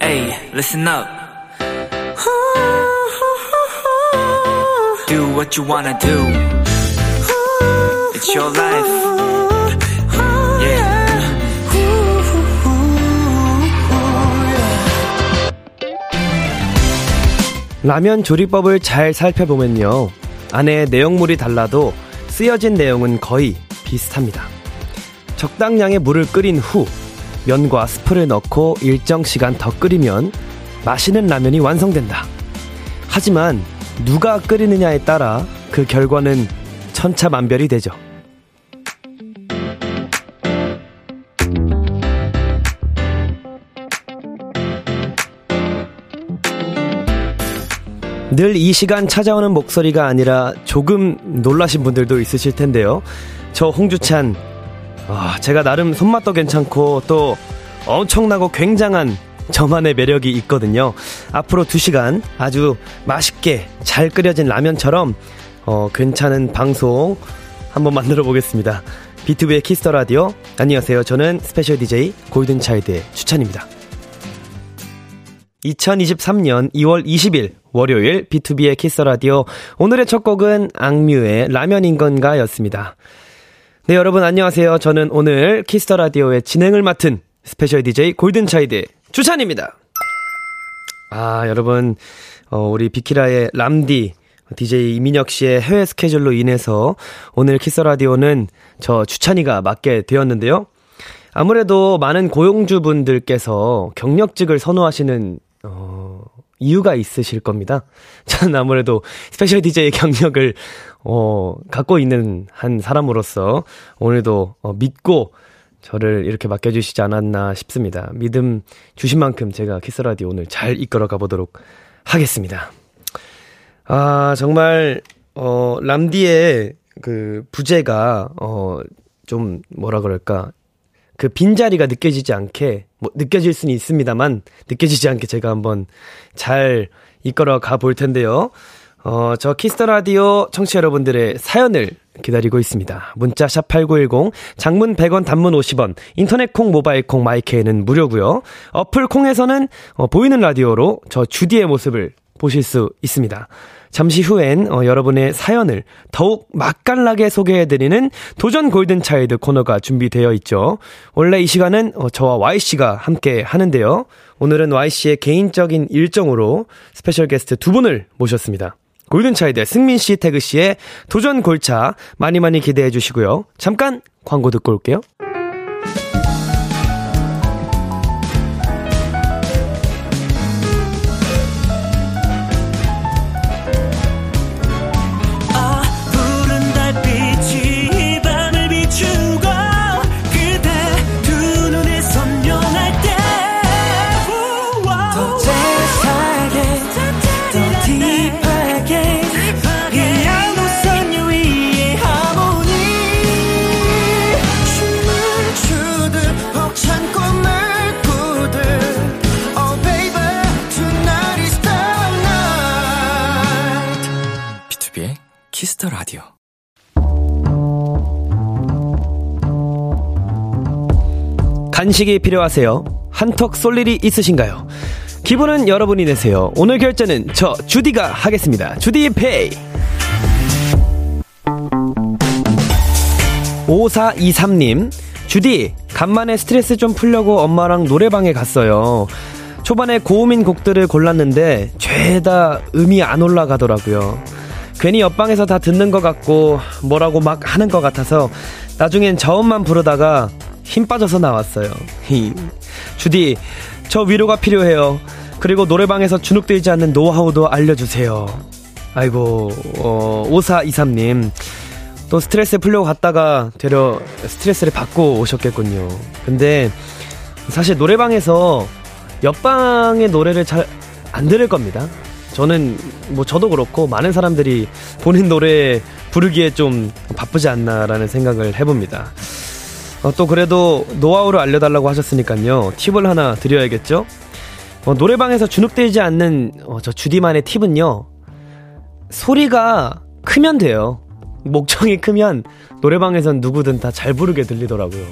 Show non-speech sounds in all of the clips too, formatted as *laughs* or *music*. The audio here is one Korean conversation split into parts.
Hey, listen up. Do what you wanna do. It's your life. Yeah. 라면 조리법을 잘 살펴보면요. 안에 내용물이 달라도 쓰여진 내용은 거의 비슷합니다. 적당량의 물을 끓인 후 면과 스프를 넣고 일정 시간 더 끓이면 맛있는 라면이 완성된다. 하지만 누가 끓이느냐에 따라 그 결과는 천차만별이 되죠. 늘 이 시간 찾아오는 목소리가 아니라 조금 놀라신 분들도 있으실 텐데요. 저 홍주찬, 아, 제가 나름 손맛도 괜찮고 또 엄청나고 굉장한 저만의 매력이 있거든요. 앞으로 2시간 아주 맛있게 잘 끓여진 라면처럼 어, 괜찮은 방송 한번 만들어 보겠습니다. 비투비의 키스 더 라디오. 안녕하세요. 저는 스페셜 DJ 골든차일드의 주찬입니다. 2023년 2월 20일 월요일 비투비의 키스 더 라디오 오늘의 첫 곡은 악뮤의 라면인 건가였습니다. 네, 여러분 안녕하세요. 저는 오늘 키스 더 라디오의 진행을 맡은 스페셜 DJ 골든차일드 주찬입니다. 아, 여러분 어, 우리 비키라의 람디 DJ 이민혁 씨의 해외 스케줄로 인해서 오늘 키스 라디오는 저 주찬이가 맡게 되었는데요. 아무래도 많은 고용주분들께서 경력직을 선호하시는 어, 이유가 있으실 겁니다. *laughs* 저는 아무래도 스페셜 DJ 경력을 어, 갖고 있는 한 사람으로서 오늘도 어, 믿고 저를 이렇게 맡겨주시지 않았나 싶습니다. 믿음 주신 만큼 제가 키스라디오 오늘 잘 이끌어 가보도록 하겠습니다. 아, 정말, 어, 람디의 그 부재가, 어, 좀 뭐라 그럴까. 그 빈자리가 느껴지지 않게, 뭐, 느껴질 수는 있습니다만, 느껴지지 않게 제가 한번 잘 이끌어 가볼 텐데요. 어, 저 키스 더 라디오 청취자 여러분들의 사연을 기다리고 있습니다. 문자 샵 8910, 장문 100원, 단문 50원, 인터넷 콩, 모바일 콩, 마이케이는 무료고요. 어플 콩에서는 어, 보이는 라디오로 저 주디의 모습을 보실 수 있습니다. 잠시 후엔 어, 여러분의 사연을 더욱 맛깔나게 소개해드리는 도전 골든차일드 코너가 준비되어 있죠. 원래 이 시간은 어, 저와 Y씨가 함께 하는데요. 오늘은 Y씨의 개인적인 일정으로 스페셜 게스트 두 분을 모셨습니다. 골든차일드 승민 씨, 태그 씨의 도전 골차 많이 많이 기대해 주시고요. 잠깐 광고 듣고 올게요. 키스 더 라디오. 간식이 필요하세요? 한턱 쏠 일이 있으신가요? 기분은 여러분이 내세요. 오늘 결제는 저 주디가 하겠습니다. 주디 페이. 5423님, 주디, 간만에 스트레스 좀 풀려고 엄마랑 노래방에 갔어요. 초반에 고음인 곡들을 골랐는데, 죄다 음이 안 올라가더라고요. 괜히 옆방에서 다 듣는 것 같고, 뭐라고 막 하는 것 같아서, 나중엔 저음만 부르다가 힘 빠져서 나왔어요. 히. 주디, 저 위로가 필요해요. 그리고 노래방에서 주눅들지 않는 노하우도 알려주세요. 아이고, 어, 5423님. 또 스트레스 풀려고 갔다가 되려 스트레스를 받고 오셨겠군요. 근데 사실 노래방에서 옆방의 노래를 잘 안 들을 겁니다. 저는 뭐 저도 그렇고 많은 사람들이 본인 노래 부르기에 좀 바쁘지 않나라는 생각을 해봅니다. 어, 또 그래도 노하우를 알려달라고 하셨으니까요. 팁을 하나 드려야겠죠? 어, 노래방에서 주눅들지 않는 어, 저 주디만의 팁은요. 소리가 크면 돼요. 목청이 크면 노래방에선 누구든 다 잘 부르게 들리더라고요.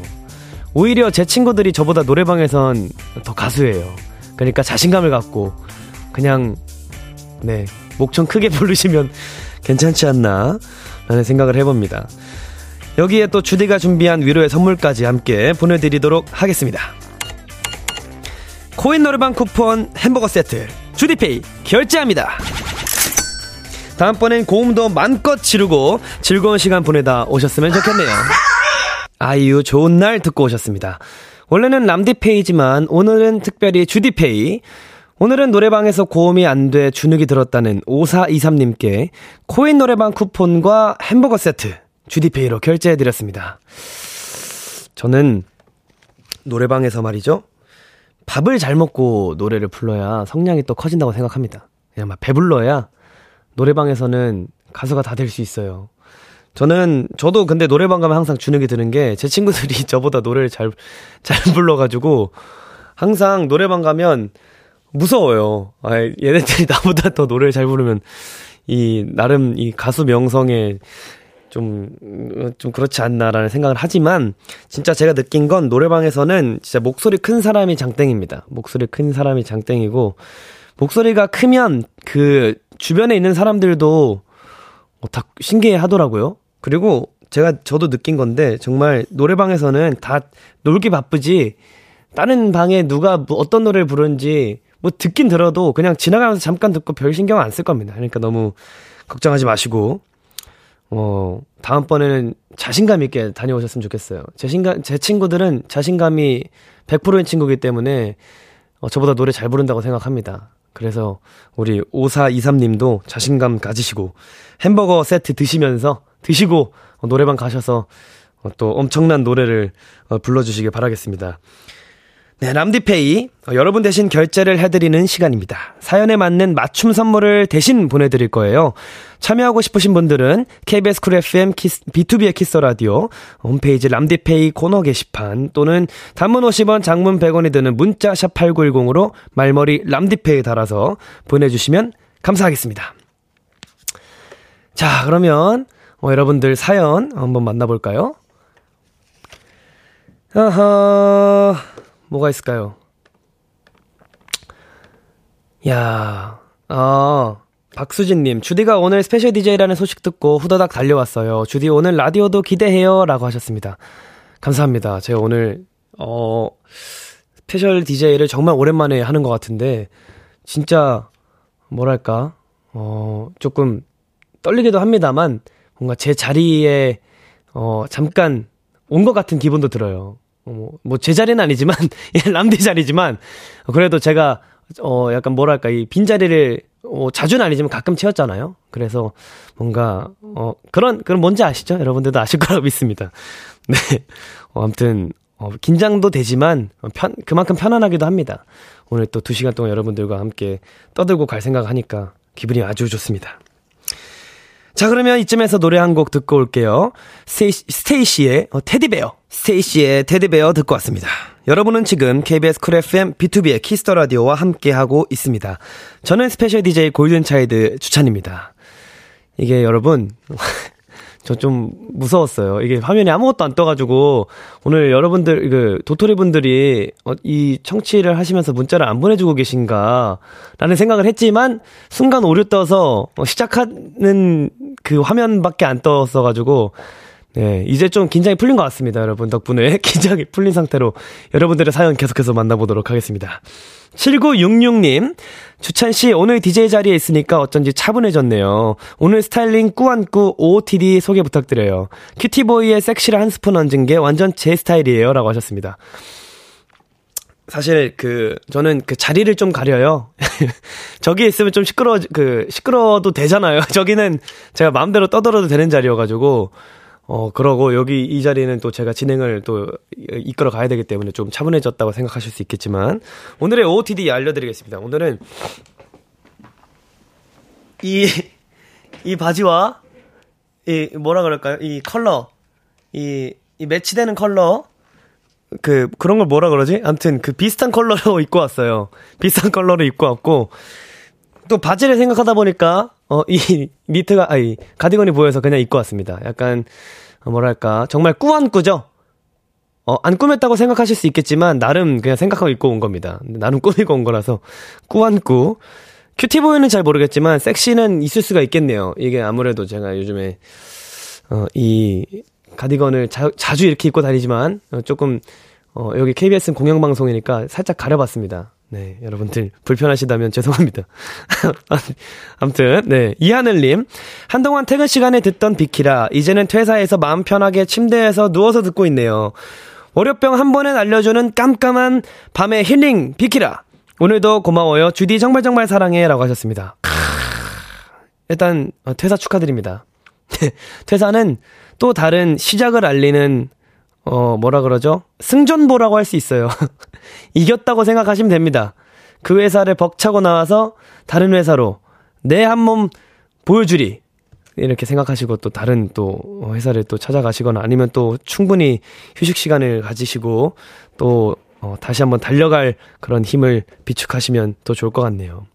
오히려 제 친구들이 저보다 노래방에선 더 가수예요. 그러니까 자신감을 갖고 그냥 네 목청 크게 부르시면 괜찮지 않나 라는 생각을 해봅니다. 여기에 또 주디가 준비한 위로의 선물까지 함께 보내드리도록 하겠습니다. 코인 노래방 쿠폰 햄버거 세트 주디페이 결제합니다. 다음번엔 고음도 마음껏 지르고 즐거운 시간 보내다 오셨으면 좋겠네요. 아이유 좋은 날 듣고 오셨습니다. 원래는 람디페이지만 오늘은 특별히 주디페이. 오늘은 노래방에서 고음이 안 돼 주눅이 들었다는 5423님께 코인 노래방 쿠폰과 햄버거 세트 주디페이로 결제해드렸습니다. 저는 노래방에서 말이죠. 밥을 잘 먹고 노래를 불러야 성량이 또 커진다고 생각합니다. 그냥 막 배불러야 노래방에서는 가수가 다 될 수 있어요. 저는 저도 근데 노래방 가면 항상 주눅이 드는 게 제 친구들이 *laughs* 저보다 노래를 잘 잘 불러가지고 항상 노래방 가면 무서워요. 아, 얘네들이 *laughs* 나보다 더 노래를 잘 부르면 이 나름 이 가수 명성에 좀, 좀 그렇지 않나라는 생각을 하지만, 진짜 제가 느낀 건 노래방에서는 진짜 목소리 큰 사람이 장땡입니다. 목소리 큰 사람이 장땡이고, 목소리가 크면 그 주변에 있는 사람들도 다 신기해 하더라고요. 그리고 제가 저도 느낀 건데 정말 노래방에서는 다 놀기 바쁘지 다른 방에 누가 뭐 어떤 노래를 부르는지 뭐 듣긴 들어도 그냥 지나가면서 잠깐 듣고 별 신경 안 쓸 겁니다. 그러니까 너무 걱정하지 마시고 어 다음번에는 자신감 있게 다녀오셨으면 좋겠어요. 제 신감 제 친구들은 자신감이 100%인 친구기 때문에 어, 저보다 노래 잘 부른다고 생각합니다. 그래서 우리 5423님도 자신감 가지시고 햄버거 세트 드시면서 드시고 어, 노래방 가셔서 어, 또 엄청난 노래를 어, 불러주시길 바라겠습니다. 네, 람디페이. 여러분 대신 결제를 해드리는 시간입니다. 사연에 맞는 맞춤 선물을 대신 보내드릴 거예요. 참여하고 싶으신 분들은 KBS 쿨 FM 키스, 비투비의 키스 더 라디오 홈페이지 람디페이 코너 게시판 또는 단문 50원, 장문 100원이 드는 문자 샵 8910으로 말머리 람디페이 달아서 보내주시면 감사하겠습니다. 자, 그러면 어, 여러분들 사연 한번 만나볼까요? 아하, 뭐가 있을까요? 야, 아, 박수진님, 주디가 오늘 스페셜 DJ라는 소식 듣고 후다닥 달려왔어요. 주디 오늘 라디오도 기대해요. 라고 하셨습니다. 감사합니다. 제가 오늘, 어, 스페셜 DJ를 정말 오랜만에 하는 것 같은데, 진짜, 뭐랄까, 어, 조금 떨리기도 합니다만, 뭔가 제 자리에 어 잠깐 온 것 같은 기분도 들어요. 어, 뭐 제 자리는 아니지만 *laughs* 예, 람디 자리지만 그래도 제가 어 약간 뭐랄까 이 빈자리를 어 자주는 아니지만 가끔 채웠잖아요. 그래서 뭔가 어 그런 그런 뭔지 아시죠? 여러분들도 아실 *laughs* 거라고 믿습니다. 네. 어 아무튼 어 긴장도 되지만 편 그만큼 편안하기도 합니다. 오늘 또 2시간 동안 여러분들과 함께 떠들고 갈 생각 하니까 기분이 아주 좋습니다. 자, 그러면 이쯤에서 노래 한 곡 듣고 올게요. 스테이씨, 스테이씨의 어, 테디베어. 스테이씨의 테디베어 듣고 왔습니다. 여러분은 지금 KBS 쿨 FM 비투비의 키스 더 라디오와 함께하고 있습니다. 저는 스페셜 DJ 골든차일드 주찬입니다. 이게 여러분, *laughs* 저 좀 무서웠어요. 이게 화면에 아무것도 안 떠가지고 오늘 여러분들 그 도토리 분들이 어, 이 청취를 하시면서 문자를 안 보내주고 계신가라는 생각을 했지만 순간 오류 떠서 어, 시작하는 그 화면밖에 안 떴어가지고 네, 이제 좀 긴장이 풀린 것 같습니다. 여러분 덕분에 *laughs* 긴장이 풀린 상태로 여러분들의 사연 계속해서 만나보도록 하겠습니다. 7966님, 주찬씨, 오늘 DJ 자리에 있으니까 어쩐지 차분해졌네요. 오늘 스타일링 꾸안꾸 OOTD 소개 부탁드려요. 큐티보이의 섹시를 한 스푼 얹은 게 완전 제 스타일이에요. 라고 하셨습니다. 사실 그 저는 그 자리를 좀 가려요. *laughs* 저기에 있으면 좀 시끄러 그 시끄러워도 되잖아요. *laughs* 저기는 제가 마음대로 떠들어도 되는 자리여 가지고 어 그러고 여기 이 자리는 또 제가 진행을 또 이끌어 가야 되기 때문에 좀 차분해졌다고 생각하실 수 있겠지만 오늘의 OOTD 알려드리겠습니다. 오늘은 이 이 바지와 이 뭐라 그럴까요? 이 컬러 이, 이 매치되는 컬러 그 그런 걸 뭐라 그러지? 아무튼 그 비슷한 컬러로 *laughs* 입고 왔어요. 비슷한 컬러로 입고 왔고 또 바지를 생각하다 보니까 어 이 니트가 아니 가디건이 보여서 그냥 입고 왔습니다. 약간 어, 뭐랄까 정말 꾸안꾸죠. 어, 안 꾸몄다고 생각하실 수 있겠지만, 나름 그냥 생각하고 입고 온 겁니다. 나름 *laughs* 꾸미고 온 거라서, 꾸안꾸. 큐티보이는 잘 모르겠지만, 섹시는 있을 수가 있겠네요. 이게 아무래도 제가 요즘에, 어, 이, 가디건을 자, 자주 이렇게 입고 다니지만, 어, 조금, 어, 여기 KBS는 공영방송이니까 살짝 가려봤습니다. 네, 여러분들 불편하시다면 죄송합니다. *laughs* 아무튼, 네, 이하늘 님. 한동안 퇴근 시간에 듣던 비키라, 이제는 퇴사해서 마음 편하게 침대에서 누워서 듣고 있네요. 월요병 한 번에 날려주는 깜깜한 밤의 힐링 비키라. 오늘도 고마워요. 주디 정말 정말 사랑해. 라고 하셨습니다. 일단, 어, 퇴사 축하드립니다. *laughs* 퇴사는 또 다른 시작을 알리는 어, 뭐라 그러죠? 승전보라고 할 수 있어요. *laughs* 이겼다고 생각하시면 됩니다. 그 회사를 벅차고 나와서 다른 회사로 내 한 몸 보여주리. 이렇게 생각하시고 또 다른 또 회사를 또 찾아가시거나 아니면 또 충분히 휴식 시간을 가지시고 또 어, 다시 한번 달려갈 그런 힘을 비축하시면 더 좋을 것 같네요.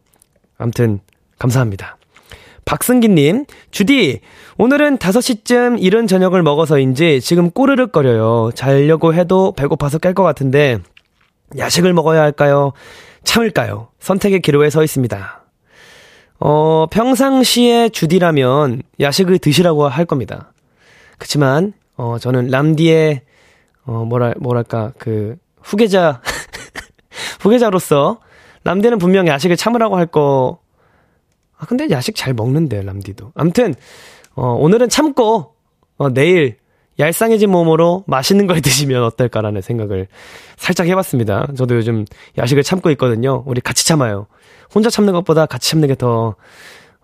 암튼 감사합니다. 박승기님, 주디, 오늘은 5시쯤 이른 저녁을 먹어서인지 지금 꼬르륵거려요. 자려고 해도 배고파서 깰 것 같은데, 야식을 먹어야 할까요? 참을까요? 선택의 기로에 서 있습니다. 어, 평상시에 주디라면 야식을 드시라고 할 겁니다. 그치만, 어, 저는 람디의, 어, 뭐랄, 뭐랄까, 그, 후계자, *laughs* 후계자로서, 람디는 분명 야식을 참으라고 할 거, 아, 근데 야식 잘 먹는데, 람디도. 암튼, 어, 오늘은 참고, 어, 내일, 얄쌍해진 몸으로 맛있는 걸 *laughs* 드시면 어떨까라는 생각을 살짝 해봤습니다. 저도 요즘 야식을 참고 있거든요. 우리 같이 참아요. 혼자 참는 것보다 같이 참는 게 더,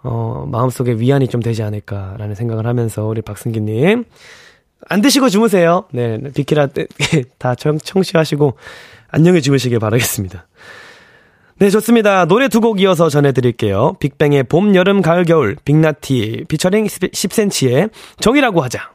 어, 마음속에 위안이 좀 되지 않을까라는 생각을 하면서 우리 박승기님. 안 드시고 주무세요. 네, 비키라 *laughs* 다 청, 청취하시고 안녕히 주무시길 바라겠습니다. 네, 좋습니다. 노래 두 곡 이어서 전해드릴게요. 빅뱅의 봄, 여름, 가을, 겨울, 빅나티, 피처링 10cm의 정이라고 하자.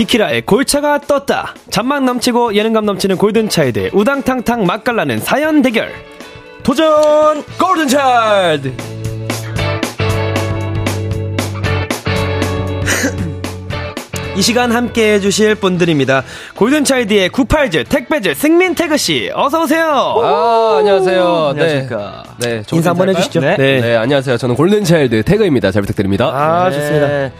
비키라의 골차가 떴다. 잔망 넘치고 예능감 넘치는 골든차일드 우당탕탕 맛깔나는 사연 대결. 도전 골든차일드. *laughs* 이 시간 함께 해주실 분들입니다. 골든차일드의 98즈, 택배즈, 승민 태그씨, 어서오세요! 아, 안녕하세요. 안녕하십니까. 네. 네 인사 한번 해주시죠. 네. 네. 네. 안녕하세요. 저는 골든차일드 태그입니다. 잘 부탁드립니다. 아, 좋습니다.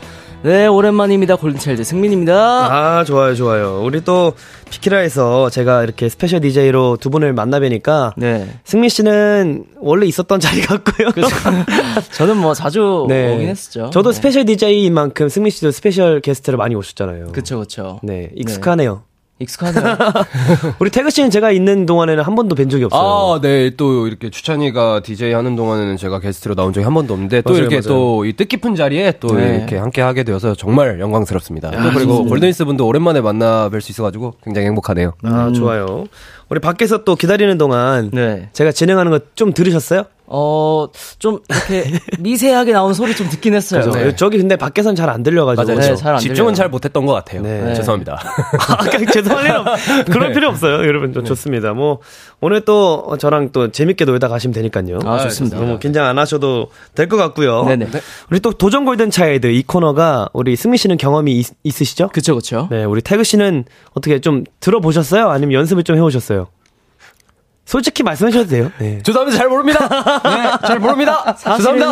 네. 네, 오랜만입니다. 골든차일드 승민입니다. 아, 좋아요, 좋아요. 우리 또 비키라에서 제가 이렇게 스페셜 DJ로 두 분을 만나뵈니까 네. 승민 씨는 원래 있었던 자리 같고요. *laughs* 저는 뭐 자주 네. 오긴 했었죠. 저도 네. 스페셜 DJ인 만큼 승민 씨도 스페셜 게스트를 많이 오셨잖아요. 그쵸, 그쵸. 네, 익숙하네요. 익숙하네요. *laughs* 우리 태그 씨는 제가 있는 동안에는 한 번도 뵌 적이 없어요. 아, 네. 또 이렇게 주찬이가 DJ 하는 동안에는 제가 게스트로 나온 적이 한 번도 없는데 또 맞아요, 이렇게. 또 이 뜻깊은 자리에 또 네. 이렇게 함께 하게 되어서 정말 영광스럽습니다. 또 그리고 좋습니다. 골든니스 분도 오랜만에 만나 뵐 수 있어 가지고 굉장히 행복하네요. 아, 좋아요. 우리 밖에서 또 기다리는 동안 네. 제가 진행하는 거 좀 들으셨어요? 어, 좀 이렇게 *laughs* 미세하게 나오는 소리 좀 듣긴 했어요. 그죠? 네. 저기 근데 밖에선 잘 안 들려가지고. 맞아요. 네, 저- 잘안 집중은 들려요. 잘 못했던 것 같아요. 네. 네. 죄송합니다. *laughs* 아, 없, *laughs* 그럴 필요 없어요. 여러분, 좀 좋습니다. 뭐, 오늘 또 저랑 또 재밌게 놀다 가시면 되니까요. 아, 좋습니다. 너무 긴장 안 하셔도 될 것 같고요. 네네. 우리 또 도전 골든 차일드 이 코너가 우리 승민 씨는 경험이 있, 있으시죠? 그쵸, 그쵸. 네, 우리 태그 씨는 어떻게 좀 들어보셨어요? 아니면 연습을 좀 해오셨어요? 솔직히 말씀하셔도 돼요. 네. 죄송합니다. 잘 모릅니다. *laughs* 네, 잘 모릅니다. 죄송합니다.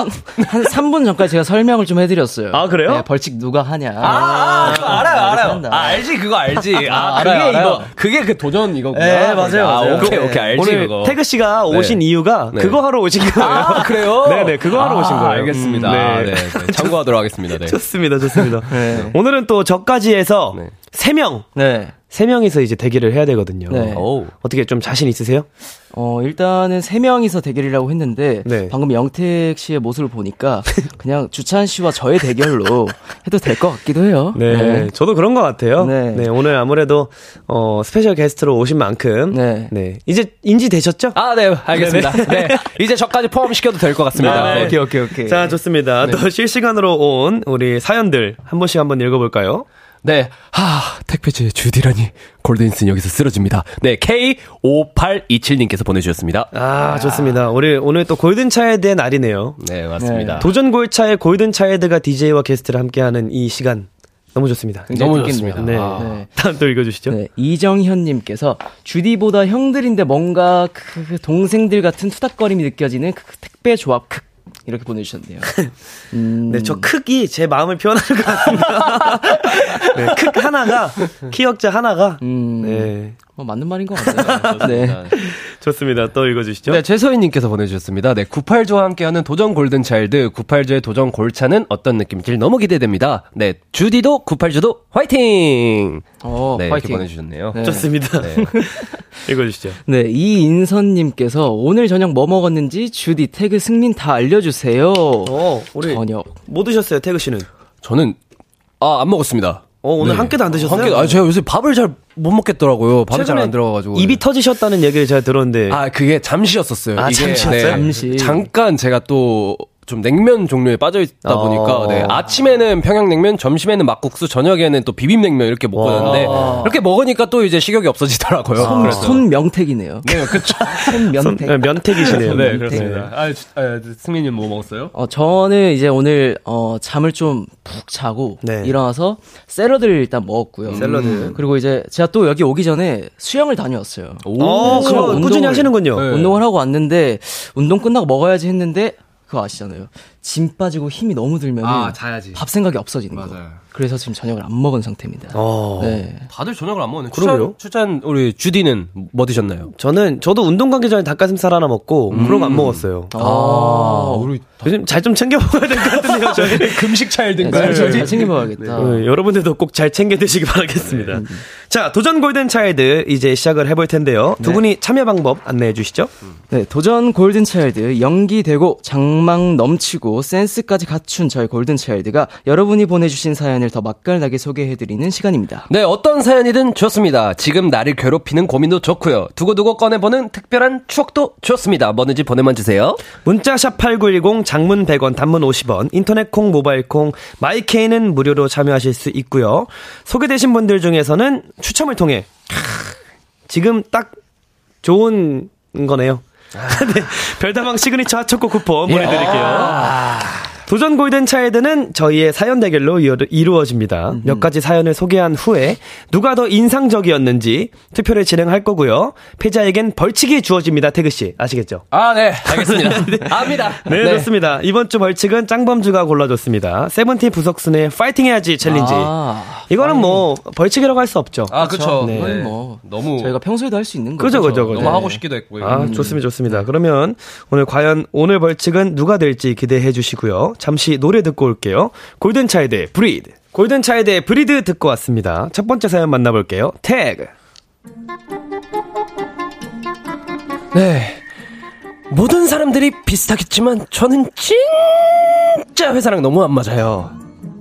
한 3분 전까지 제가 설명을 좀 해드렸어요. 아, 그래요? 네, 벌칙 누가 하냐. 아, 그거 알아요, 알아요. 한다. 아, 알지, 그거 알지. 아, 아, 그게 알아요, 이거, 알아요. 그게 그 도전 이거구나. 네, 맞아요, 아, 맞아요. 오케이, 네. 오케이, 알지, 오늘 그거. 태그 씨가 오신 네. 이유가 네. 그거 하러 오신 거예요. 아, 그래요? 네네, *laughs* 그거 하러 오신 거예요. 알겠습니다. 음, 네. 네. 네, 참고하도록 하겠습니다. 네. *laughs* 좋습니다, 좋습니다. 네. 오늘은 또 저까지 해서 네. 세명 네. 세 명이서 이제 대결을 해야 되거든요. 네. 오. 어떻게 좀 자신 있으세요? 어, 일단은 세 명이서 대결이라고 했는데 네. 방금 영택 씨의 모습을 보니까 *laughs* 그냥 주찬 씨와 저의 대결로 해도 될 것 같기도 해요. 네, 저도 그런 것 같아요. 네. 네. 오늘 아무래도 어 스페셜 게스트로 오신 만큼 네, 네. 이제 인지 되셨죠? 아, 네, 알겠습니다. 네. 이제 저까지 포함시켜도 될 것 같습니다. 네. 네. 오케이, 오케이. 자, 좋습니다. 또 실시간으로 온 우리 사연들 한 번씩 한번 읽어볼까요? 네. 하, 택배지의 주디라니. 골든슨 여기서 쓰러집니다. 네, K5827님께서 보내주셨습니다. 아, 좋습니다. 우리 오늘 또 골든차일드의 날이네요. 네, 맞습니다. 도전 골차의 골든차일드가 DJ와 게스트를 함께하는 이 시간 너무 좋습니다. 너무. 좋습니다. 네. 아. 네. *laughs* 다음 또 읽어주시죠. 네, 이정현님께서 주디보다 형들인데 뭔가 그 동생들 같은 투닥거림이 느껴지는 그 택배 조합 크 이렇게 보내주셨네요. 음, *laughs* 네, 저 크기 제 마음을 표현하는 것 같습니다. *laughs* 네, 크 하나가 키역자 하나가 음, 네 뭐 맞는 말인 것 같아요. *laughs* 네. 좋습니다. 또 읽어주시죠. 네, 최서희님께서 보내주셨습니다. 네, 98조와 함께하는 도전 골든차일드, 98조의 도전 골차는 어떤 느낌일지 너무 기대됩니다. 네, 주디도 98주도 화이팅! 어, 네, 이렇게 화이팅. 보내주셨네요. 네. 좋습니다. 네. *laughs* 읽어주시죠. 네, 이인선님께서 오늘 저녁 뭐 먹었는지 주디 태그 승민 다 알려주세요. 어, 우리 저녁. 뭐 드셨어요, 태그 씨는? 저는, 아, 안 먹었습니다. 어, 오늘 네. 한 끼도 안 드셨어요? 한 끼, 아, 제가 요새 밥을 잘 못 먹겠더라고요. 밥이 잘 안 들어가가지고. 입이 터지셨다는 얘기를 제가 들었는데. 아, 그게 잠시였었어요. 아, 잠시였어요? 잠시. 잠깐 제가 또, 좀 냉면 종류에 빠져 있다 어. 보니까 네, 아침에는 평양냉면, 점심에는 막국수, 저녁에는 또 비빔냉면 이렇게 먹고 와. 있는데 이렇게 먹으니까 또 이제 식욕이 없어지더라고요. 손, 그래서 손 명택이네요. 네, 그렇죠. *laughs* 손 명택. 네, 면택이시네요. 네, 그렇습니다. 아, 주- 아, 승민님 뭐 먹었어요? 어, 저는 이제 오늘, 어, 잠을 좀 푹 자고, 네. 일어나서 샐러드를 일단 먹었고요. 샐러드. 그리고 이제 제가 또 여기 오기 전에 수영을 다녀왔어요. 어, 수영 운동을- 꾸준히 하시는군요. 네. 운동을 하고 왔는데, 운동 끝나고 먹어야지 했는데, 그거 아시잖아요. 짐 빠지고 힘이 너무 들면 아, 자야지. 밥 생각이 없어지는 거. 맞아요. 그래서 지금 저녁을 안 먹은 상태입니다. 어. 네. 다들 저녁을 안 먹는 그러게요. 추천, 추천 우리 주디는 뭐 드셨나요? 저는, 저도 운동 가기 전에 닭가슴살 하나 먹고, 그러고 안 먹었어요. 아, 우리 요즘 잘 좀 챙겨 먹어야 될 것 같은데요, *laughs* 저희. 금식 네, 차일드인가요? 잘, 잘 챙겨 먹어야겠다. 어, 여러분들도 꼭 잘 챙겨 드시기 바라겠습니다. 자, 도전 골든 차일드 이제 시작을 해볼 텐데요. 두 분이 참여 방법 안내해 주시죠. 네, 도전 골든 차일드 연기되고 장망 넘치고 센스까지 갖춘 저희 골든차일드가 여러분이 보내주신 사연을 더 맛깔나게 소개해드리는 시간입니다. 네, 어떤 사연이든 좋습니다. 지금 나를 괴롭히는 고민도 좋고요. 두고두고 꺼내보는 특별한 추억도 좋습니다. 뭐든지 보내만 주세요. 문자샵 8910 장문 100원 단문 50원 인터넷 콩 모바일 콩 마이케이는 무료로 참여하실 수 있고요. 소개되신 분들 중에서는 추첨을 통해 지금 딱 좋은 거네요. *laughs* 네, 별다방 시그니처 핫초코 쿠폰 보내드릴게요. 도전 골든 차일드는 저희의 사연 대결로 이루- 이루어집니다. 몇 가지 사연을 소개한 후에 누가 더 인상적이었는지 투표를 진행할 거고요. 패자에겐 벌칙이 주어집니다. 태그 씨 아시겠죠? 아, 네, 알겠습니다. *laughs* 압니다. 네, 좋습니다. 이번 주 벌칙은 짱범주가 골라줬습니다. 세븐틴 부석순의 파이팅 해야지 챌린지. 아, 이거는 뭐 벌칙이라고 할 수 없죠. 아, 그쵸. 네. 이건 뭐 너무, 저희가 평소에도 할 수 있는 거죠. 그죠, 그죠. 너무 하고 싶기도 했고. 아, 좋습니다, 좋습니다. 그러면 오늘 과연 오늘 벌칙은 누가 될지 기대해 주시고요. 잠시 노래 듣고 올게요. 골든차일드의 브리드. 골든차일드의 브리드 듣고 왔습니다. 첫 번째 사연 만나볼게요. 태그. 네. 모든 사람들이 비슷하겠지만 저는 진짜 회사랑 너무 안 맞아요.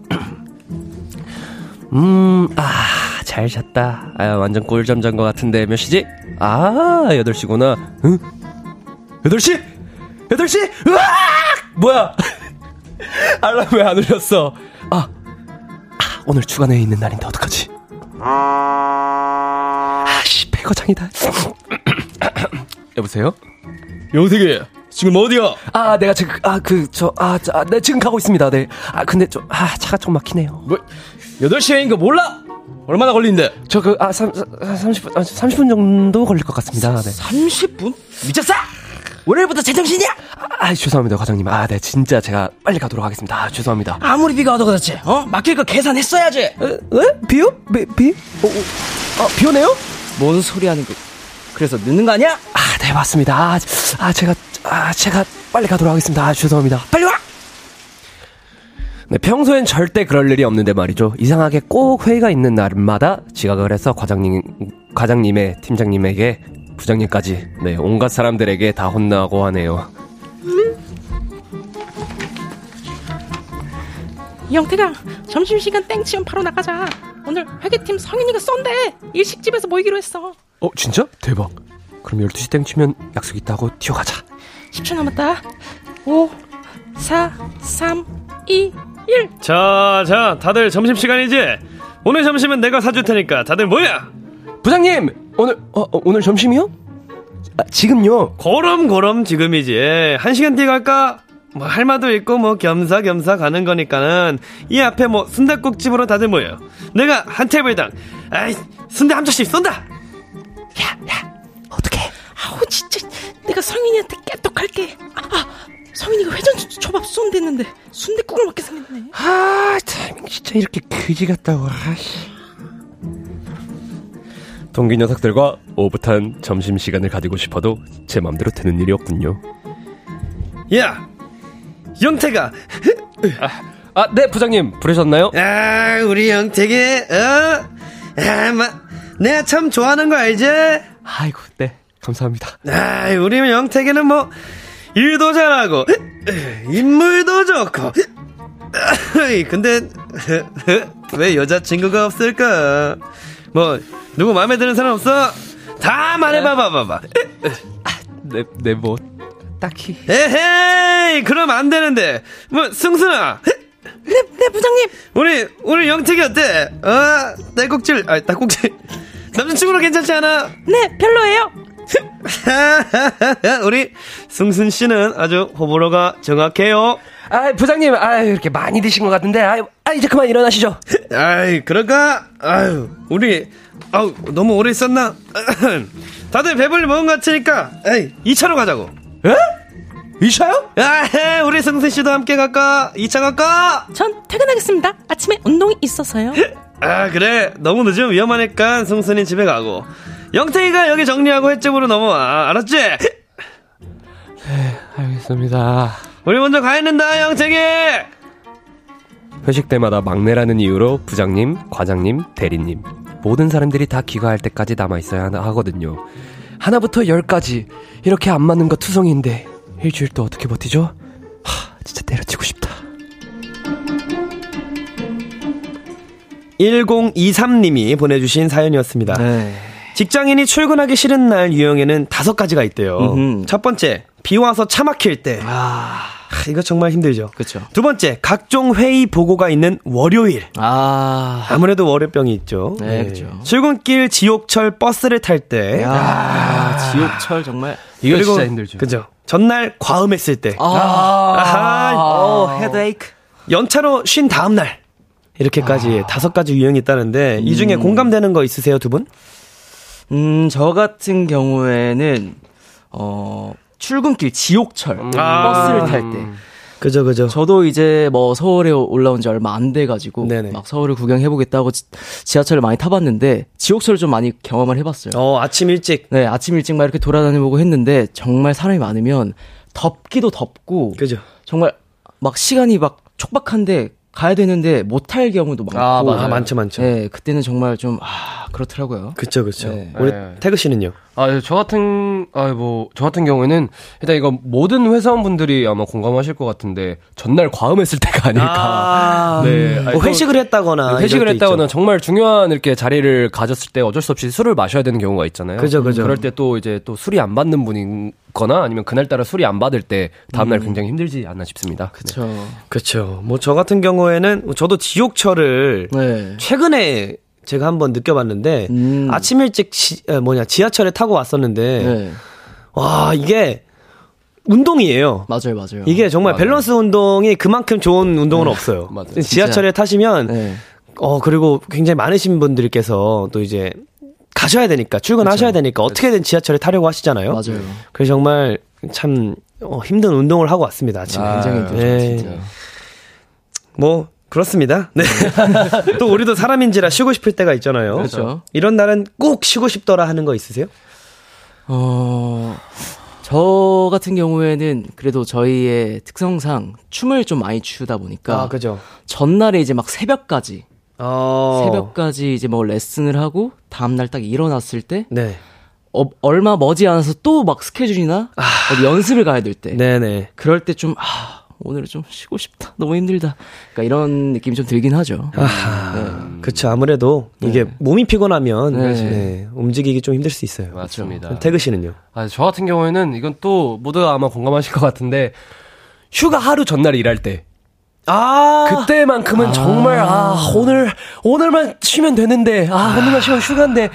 *clears throat* 음, 아, 잘 잤다. 아, 완전 꿀잠 잔 것 같은데 몇 시지? 아, 8시구나. 응? 8시? 8시? 으악! 뭐야? *laughs* 알람 왜 안 울렸어? 아, 아, 오늘 주간회의 있는 날인데 어떡하지? 아씨, 배거장이다. *clears throat* 여보세요? 여보세요. 지금 어디야? 아, 내가 지금, 아, 그, 저, 아, 저, 아, 네, 지금 가고 있습니다. 네. 아, 근데 좀, 아, 차가 좀 막히네요. 뭐 8시에인 거 몰라? 얼마나 걸린대? 저, 그, 아, 3, 30분, 아, 30분 정도 걸릴 것 같습니다. 네. 30분? 미쳤어? 월요일부터 제정신이야? 아, 아, 죄송합니다, 과장님. 아, 네, 진짜 제가 빨리 가도록 하겠습니다. 아, 죄송합니다. 아무리 비가 와도 그렇지. 어? 막힐 거 계산했어야지. 에? 에? 비요? 비, 비? 어, 어, 아, 비 오네요? 뭔 소리 하는 거. 그래서 늦는 거 아니야? 아, 네, 맞습니다. 아, 아, 제가, 아, 제가 빨리 가도록 하겠습니다. 아, 죄송합니다. 빨리 와! 네, 평소엔 절대 그럴 일이 없는데 말이죠. 이상하게 꼭 회의가 있는 날마다 지각을 해서 과장님, 과장님의 팀장님에게 부장님까지, 네, 온갖 사람들에게 다 혼나고 하네요. 영태가 점심시간 땡치면 바로 나가자. 오늘 회계팀 성인이가 쏜대. 일식집에서 모이기로 했어. 어, 진짜? 대박. 그럼 12시 땡 치면 약속 있다고 튀어가자. 10초 남았다. 5, 4, 3, 2, 1. 자, 자, 다들 점심시간이지? 오늘 점심은 내가 사줄 테니까 다들 뭐야? 부장님! 오늘, 어, 어, 오늘 점심이요? 아, 지금요? 고럼고럼 지금이지. 한 시간 뒤에 갈까? 뭐할 말도 있고 뭐 겸사겸사 가는 거니까는 이 앞에 뭐 순댓국집으로 다들 모여. 내가 한 테이블당 아이 순대 한 접시 쏜다. 야, 야. 어떡해. 아우, 진짜. 내가 성인이한테 깨똑할게. 아, 아, 성인이가 회전 초밥 쏜댔는데 순대국을 먹게 생겼네. 아, 타이밍 진짜 이렇게 그지 같다고, 아씨. 동기 녀석들과 오붓한 점심시간을 가지고 싶어도 제 맘대로 되는 일이 없군요. 야, 영태가 아, 네, 부장님. 부르셨나요? 아 우리 영태기 어, 아, 마, 내가 참 좋아하는 거 알지? 아이고, 네. 감사합니다. 아, 우리 영택이는 뭐 일도 잘하고 인물도 좋고. 근데 왜 여자친구가 없을까? 뭐 누구 마음에 드는 사람 없어? 다 말해봐 봐봐봐. 네, 네, 뭐, 딱히. 에헤이, 그럼 안 되는데. 뭐 승순아, 네, 네, 부장님. 우리 우리 영택이 어때? 어, 딸꾹질, 아, 딸꾹질. 남자친구로 괜찮지 않아? 네, 별로예요. *laughs* 우리 승순 씨는 아주 호불호가 정확해요. 아, 부장님, 아, 이렇게 많이 드신 것 같은데, 아, 아 이제 그만 일어나시죠. 아이, 그럴까? 아유, 우리, 아우, 너무 오래 있었나? *laughs* 다들 배불리 먹은 것 같으니까, 에이, 2차로 가자고. 에? 이샤요? 아, 우리 승순 씨도 함께 갈까? 2차 갈까? 전 퇴근하겠습니다. 아침에 운동이 있어서요. *laughs* 아, 그래. 너무 늦으면 위험하니까 승순이 집에 가고. 영택이가 여기 정리하고 횟집으로 넘어와. 알았지? 알겠습니다. 우리 먼저 가 있는다, 영택이! 회식 때마다 막내라는 이유로 부장님, 과장님, 대리님 모든 사람들이 다 귀가할 때까지 남아 있어야 하거든요. 하나부터 열까지 이렇게 안 맞는 거 투성인데 일주일 또 어떻게 버티죠? 하, 진짜 때려치고 싶다. 1023님이 보내주신 사연이었습니다. 네. 직장인이 출근하기 싫은 날 유형에는 다섯 가지가 있대요. 음흠. 첫 번째, 비 와서 차 막힐 때. 아, 하, 이거 정말 힘들죠. 그쵸. 두 번째, 각종 회의 보고가 있는 월요일. 아, 아무래도 월요병이 있죠. 네, 그쵸. 출근길 지옥철 버스를 탈 때. 야, 지옥철 정말. 이거 그리고, 진짜 힘들죠. 그죠. 전날 과음했을 때. 아, 아하, 어, 헤드에이크. 연차로 쉰 다음 날. 이렇게까지 아. 다섯 가지 유형이 있다는데 이 음. 중에 공감되는 거 있으세요 두 분? 음, 저 같은 경우에는, 어, 출근길 지옥철. 아. 버스를 탈 때. 그죠 그죠. 저도 이제 뭐 서울에 올라온 지 얼마 안 돼가지고 네네. 막 서울을 구경해보겠다고 지, 지하철을 많이 타봤는데 지옥철을 좀 많이 경험을 해봤어요. 어 아침 일찍 네, 아침 일찍 막 이렇게 돌아다녀보고 했는데 정말 사람이 많으면 덥기도 덥고 그죠. 정말 막 시간이 막 촉박한데 가야 되는데 못탈 경우도 많고. 아. 아 많죠 많죠. 네, 그때는 정말 좀 아, 그렇더라고요. 그쵸 그쵸. 네. 우리 네. 태그 씨는요? 아, 예, 저 같은, 아, 뭐, 저 같은 경우에는, 일단 이거 모든 회사원분들이 아마 공감하실 것 같은데, 전날 과음했을 때가 아닐까. 아, 네. 뭐 아니, 또- 회식을 했다거나 네, 회식을 했다거나 있죠. 정말 중요한 이렇게 자리를 가졌을 때 어쩔 수 없이 술을 마셔야 되는 경우가 있잖아요. 그죠, 그죠. 럴때 또 이제 또 술이 안 받는 분이거나 아니면 그날따라 술이 안 받을 때 다음날 굉장히 힘들지 않나 싶습니다. 네. 그렇죠. 그쵸. 뭐 저 같은 경우에는 저도 지옥철을 네. 최근에 제가 한번 느껴봤는데 음. 아침 일찍 지, 에, 뭐냐 지하철에 타고 왔었는데 네. 와 이게 운동이에요. 맞아요, 맞아요. 이게 정말 맞아요. 밸런스 운동이 그만큼 좋은 운동은 없어요. *laughs* 맞아요. 지하철에 타시면 네. 어 그리고 굉장히 많으신 분들께서 또 이제 가셔야 되니까 출근하셔야 되니까 어떻게든 지하철에 타려고 하시잖아요. 맞아요. 그래서 정말 참 어, 힘든 운동을 하고 왔습니다. 아침에. 아, 굉장히 힘들죠, 네. 진짜. 뭐 그렇습니다. 네. *laughs* 또 우리도 사람인지라 쉬고 싶을 때가 있잖아요. 그렇죠. 이런 날은 꼭 쉬고 싶더라 하는 거 있으세요? 어, 저 같은 경우에는 그래도 저희의 특성상 춤을 좀 많이 추다 보니까 아, 그죠. 전날에 이제 막 새벽까지 어. 새벽까지 이제 뭐 레슨을 하고 다음날 딱 일어났을 때 네. 어, 얼마 머지 않아서 또 막 스케줄이나 어디 연습을 가야 될 때 네네. 그럴 때 좀 아, 오늘은 좀 쉬고 싶다. 너무 힘들다. 그러니까 이런 느낌이 좀 들긴 하죠. 아하. 그쵸. 아무래도 이게 몸이 피곤하면 네. 네, 움직이기 좀 힘들 수 있어요. 맞습니다. 태그 씨는요? 아, 저 같은 경우에는 이건 또 모두가 아마 공감하실 것 같은데 휴가 하루 전날 일할 때 아. 그때만큼은 정말 아 오늘 오늘만 쉬면 되는데 아 오늘만 쉬면 휴가인데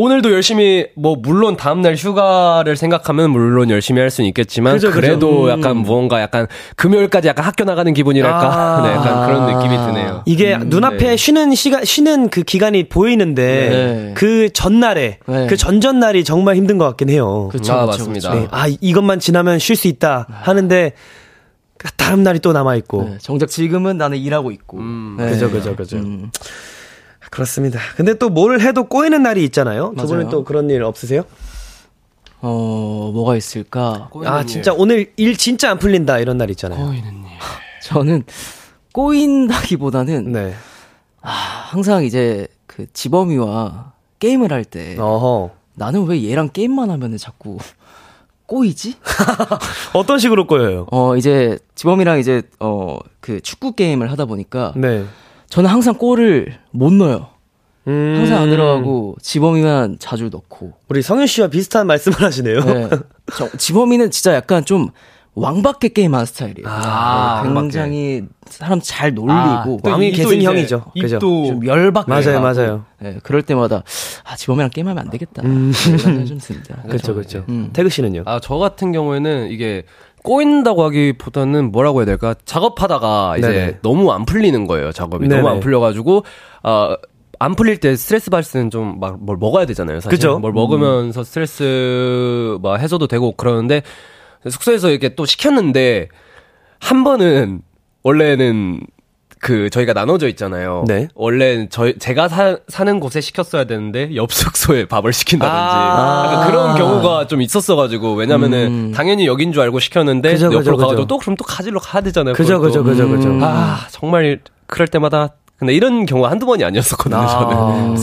오늘도 열심히 뭐 물론 다음 날 휴가를 생각하면 물론 열심히 할 수는 있겠지만 그죠, 그죠. 그래도 약간 무언가 약간 금요일까지 약간 학교 나가는 기분이랄까 아. *laughs* 네, 약간 그런 느낌이 드네요. 이게 눈앞에 네. 쉬는 시간, 쉬는 그 기간이 보이는데, 네. 그 전날에, 네. 그 전전날이 정말 힘든 것 같긴 해요. 그쵸, 아, 그쵸, 맞습니다. 그쵸. 네. 아, 이것만 지나면 쉴 수 있다 하는데, 그 다음 날이 또 남아 있고. 네, 정작 지금은 나는 일하고 있고. 음. 네. 그죠, 그죠, 그죠. 음. 그렇습니다. 근데 또 뭘 해도 꼬이는 날이 있잖아요. 두 분은 맞아요. 또 그런 일 없으세요? 어, 뭐가 있을까? 아, 진짜 오늘 일 진짜 안 풀린다, 이런 날 있잖아요. *laughs* 저는 꼬인다기보다는 네. 아, 항상 이제 그 지범이와 게임을 할 때. 나는 왜 얘랑 게임만 하면 자꾸 꼬이지? *laughs* 어떤 식으로 꼬여요? 어, 이제 지범이랑 이제 어, 그 축구 게임을 하다 보니까 네. 저는 항상 골을 못 넣어요. 음. 항상 안 들어가고 지범이만 자주 넣고. 우리 성윤 씨와 비슷한 말씀을 하시네요. 네. 저, 지범이는 진짜 약간 좀 왕밖에 게임하는 스타일이에요. 아, 네, 굉장히 사람 잘 놀리고 아, 또 왕의 계승형이죠. 그죠? 좀 열받게 맞아요, 하고. 맞아요. 네, 그럴 때마다 아 지범이랑 게임하면 안 되겠다. 이런 생각이 좀 듭니다. 그렇죠, 그렇죠. 음. 태그 씨는요? 아, 저 같은 경우에는 이게 꼬인다고 하기보다는 뭐라고 해야 될까? 작업하다가 이제 네네. 너무 안 풀리는 거예요, 작업이. 네네. 너무 안 풀려가지고, 아, 안 풀릴 때 스트레스 받을 때는 좀 막 뭘 먹어야 되잖아요, 사실. 그죠? 뭘 먹으면서 스트레스 막 해소도 되고 그러는데 숙소에서 이렇게 또 시켰는데 한 번은 원래는 그 저희가 나눠져 있잖아요. 네. 원래 저희 제가 사, 사는 곳에 시켰어야 되는데 옆 숙소에 밥을 시킨다든지 아. 경우가 좀 있었어가지고 왜냐면은 음. 당연히 여긴 줄 알고 시켰는데 그죠, 옆으로 그죠, 가가지고 그죠. 또 그럼 또 가지러 가야 되잖아요. 그죠. 그죠, 그죠, 그죠. 아 정말 그럴 때마다 근데 이런 경우가 한두 번이 아니었었거든요. 저는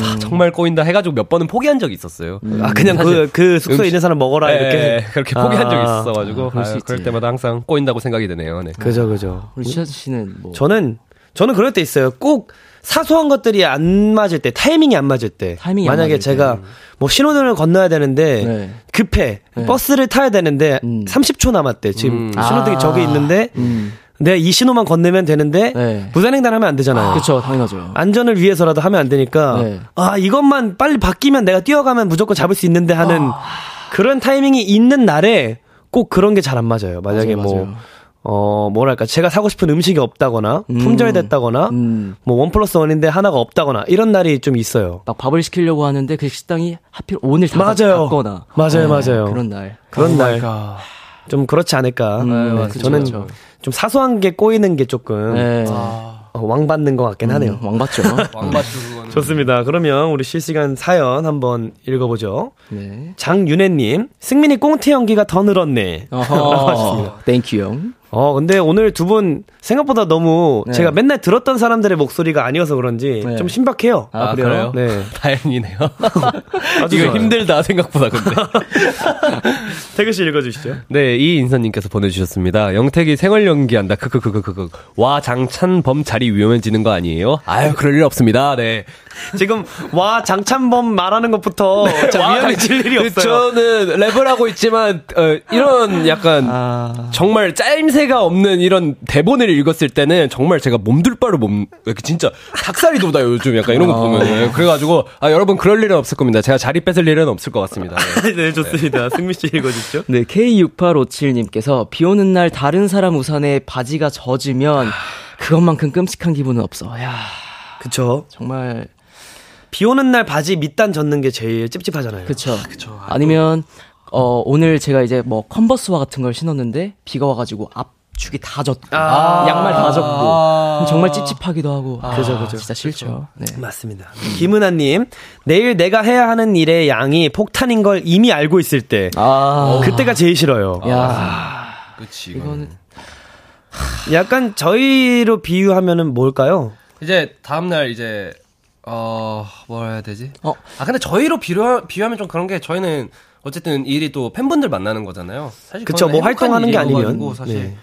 아, 정말 꼬인다 해가지고 몇 번은 포기한 적이 있었어요. 아, 그냥 그, 그 숙소에 음식- 있는 사람 먹어라, 네, 이렇게. 그렇게 포기한 적이 아. 있었어가지고 그럴 수 아유. 그럴 때마다 항상 꼬인다고 생각이 드네요. 네. 그죠, 그죠. 우리 시아 씨는 뭐 저는, 저는 그럴 때 있어요. 꼭 사소한 것들이 안 맞을 때, 타이밍이 안 맞을 때. 타이밍이 안 만약에 맞을 제가 뭐 신호등을 건너야 되는데, 네. 급해. 네. 버스를 타야 되는데, 음. 30초 남았대. 지금 음. 신호등이 아. 저기 있는데, 음. 내가 이 신호만 건너면 되는데, 네. 무단횡단 하면 안 되잖아요. 그렇죠 당연하죠. 안전을 위해서라도 하면 안 되니까 네. 아 이것만 빨리 바뀌면 내가 뛰어가면 무조건 잡을 수 있는데 하는 아. 그런 타이밍이 있는 날에 꼭 그런 게 잘 안 맞아요. 만약에 맞아요, 뭐 맞아요. 어, 뭐랄까, 제가 사고 싶은 음식이 없다거나, 음. 품절됐다거나, 음. 뭐, 원 플러스 원인데 하나가 없다거나, 이런 날이 좀 있어요. 막 밥을 시키려고 하는데 그 식당이 하필 오늘 다 맞아요. 닫거나 맞아요, 맞아요. 그런 날. 그런 날, 좀 그렇지 않을까. 음, 네, 그쵸, 저는 그쵸. 좀 사소한 게 꼬이는 게 조금, 네. 어, 왕 받는 것 같긴 하네요. *laughs* 음, 왕받죠. 왕바주 그거는 좋습니다. 그러면 우리 실시간 사연 한번 읽어보죠. 네. 장윤혜님, 승민이 꽁트 연기가 더 늘었네. 어허. Thank you 형. 어, 근데 오늘 두 분 생각보다 너무 네. 제가 맨날 들었던 사람들의 목소리가 아니어서 그런지 네. 좀 신박해요. 아, 아, 그래요? 그래요? 네. *laughs* 다행이네요. *laughs* 아주 이거 좋아요. 힘들다 생각보다 근데. *laughs* 태그 씨 읽어주시죠. 네, 이 인사님께서 보내주셨습니다. 영택이 생활 연기한다. 크크크크크크. 와 장찬범 자리 위험해지는 거 아니에요? 아유 그럴 일 없습니다. 네. 지금 와 장찬범 말하는 것부터 자, 와, 위험해질 일이 그 없어요. 저는 랩을 하고 있지만 어, 이런 약간 아. 정말 짜임새가 없는 이런 대본을 읽었을 때는 정말 제가 몸둘 바를 몸 이렇게 진짜 닭살이 돋아요 요즘 약간 이런 거 보면은 그래가지고 아 여러분 그럴 일은 없을 겁니다. 제가 자리 뺏을 일은 없을 것 같습니다. *laughs* 네. 네, 좋습니다. 승민 씨 읽어주시죠. 네, K6857님께서 비 오는 날 다른 사람 우산에 바지가 젖으면 그것만큼 끔찍한 기분은 없어. 야 그쵸. 정말 비 오는 날 바지 밑단 젖는 게 제일 찝찝하잖아요. 그쵸. 아니면 어 오늘 제가 이제 뭐 컨버스와 같은 걸 신었는데 비가 와가지고 앞 축이 다 젖고 아. 양말 다 젖고 아. 정말 찝찝하기도 하고 그죠, 그죠. 진짜 싫죠. 네. 맞습니다. 김은아님, 내일 내가 해야 하는 일의 양이 폭탄인 걸 이미 알고 있을 때, 아, 그때가 제일 싫어요. 야, 그치. 이거는 약간 저희로 비유하면은 뭘까요? 이제 다음날 이제 어 뭐라 해야 되지? 어. 아 근데 저희로 비유 비유하면 좀 그런 게 저희는 어쨌든 일이 또 팬분들 만나는 거잖아요. 사실 그쵸, 뭐 활동하는 게 아니면. 사실 네.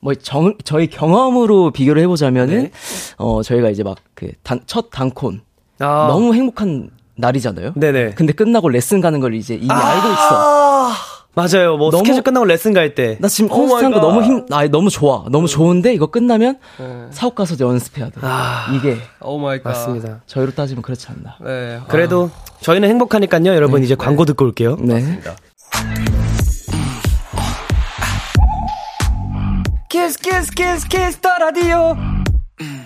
뭐 정, 저희 경험으로 비교를 해보자면은 네. 어 저희가 이제 막그첫 단콘 아. 너무 행복한 날이잖아요. 네네. 근데 끝나고 레슨 가는 걸 이제 이미 알고 있어. 아, 맞아요. 뭐 너무- 스케줄 끝나고 레슨 갈 때. 나 지금 오 콘서트 한 거. 너무 힘, 아 너무 좋아, 너무 좋은데 이거 끝나면 네. 사옥 가서 연습해야 돼. 아. 이게 Oh my god. 맞습니다. 저희로 따지면 그렇지 않나. 네. 그래도 저희는 행복하니까요. 여러분 이제 광고 듣고 올게요. 네. 키스 키스 키스 키스 더 라디오.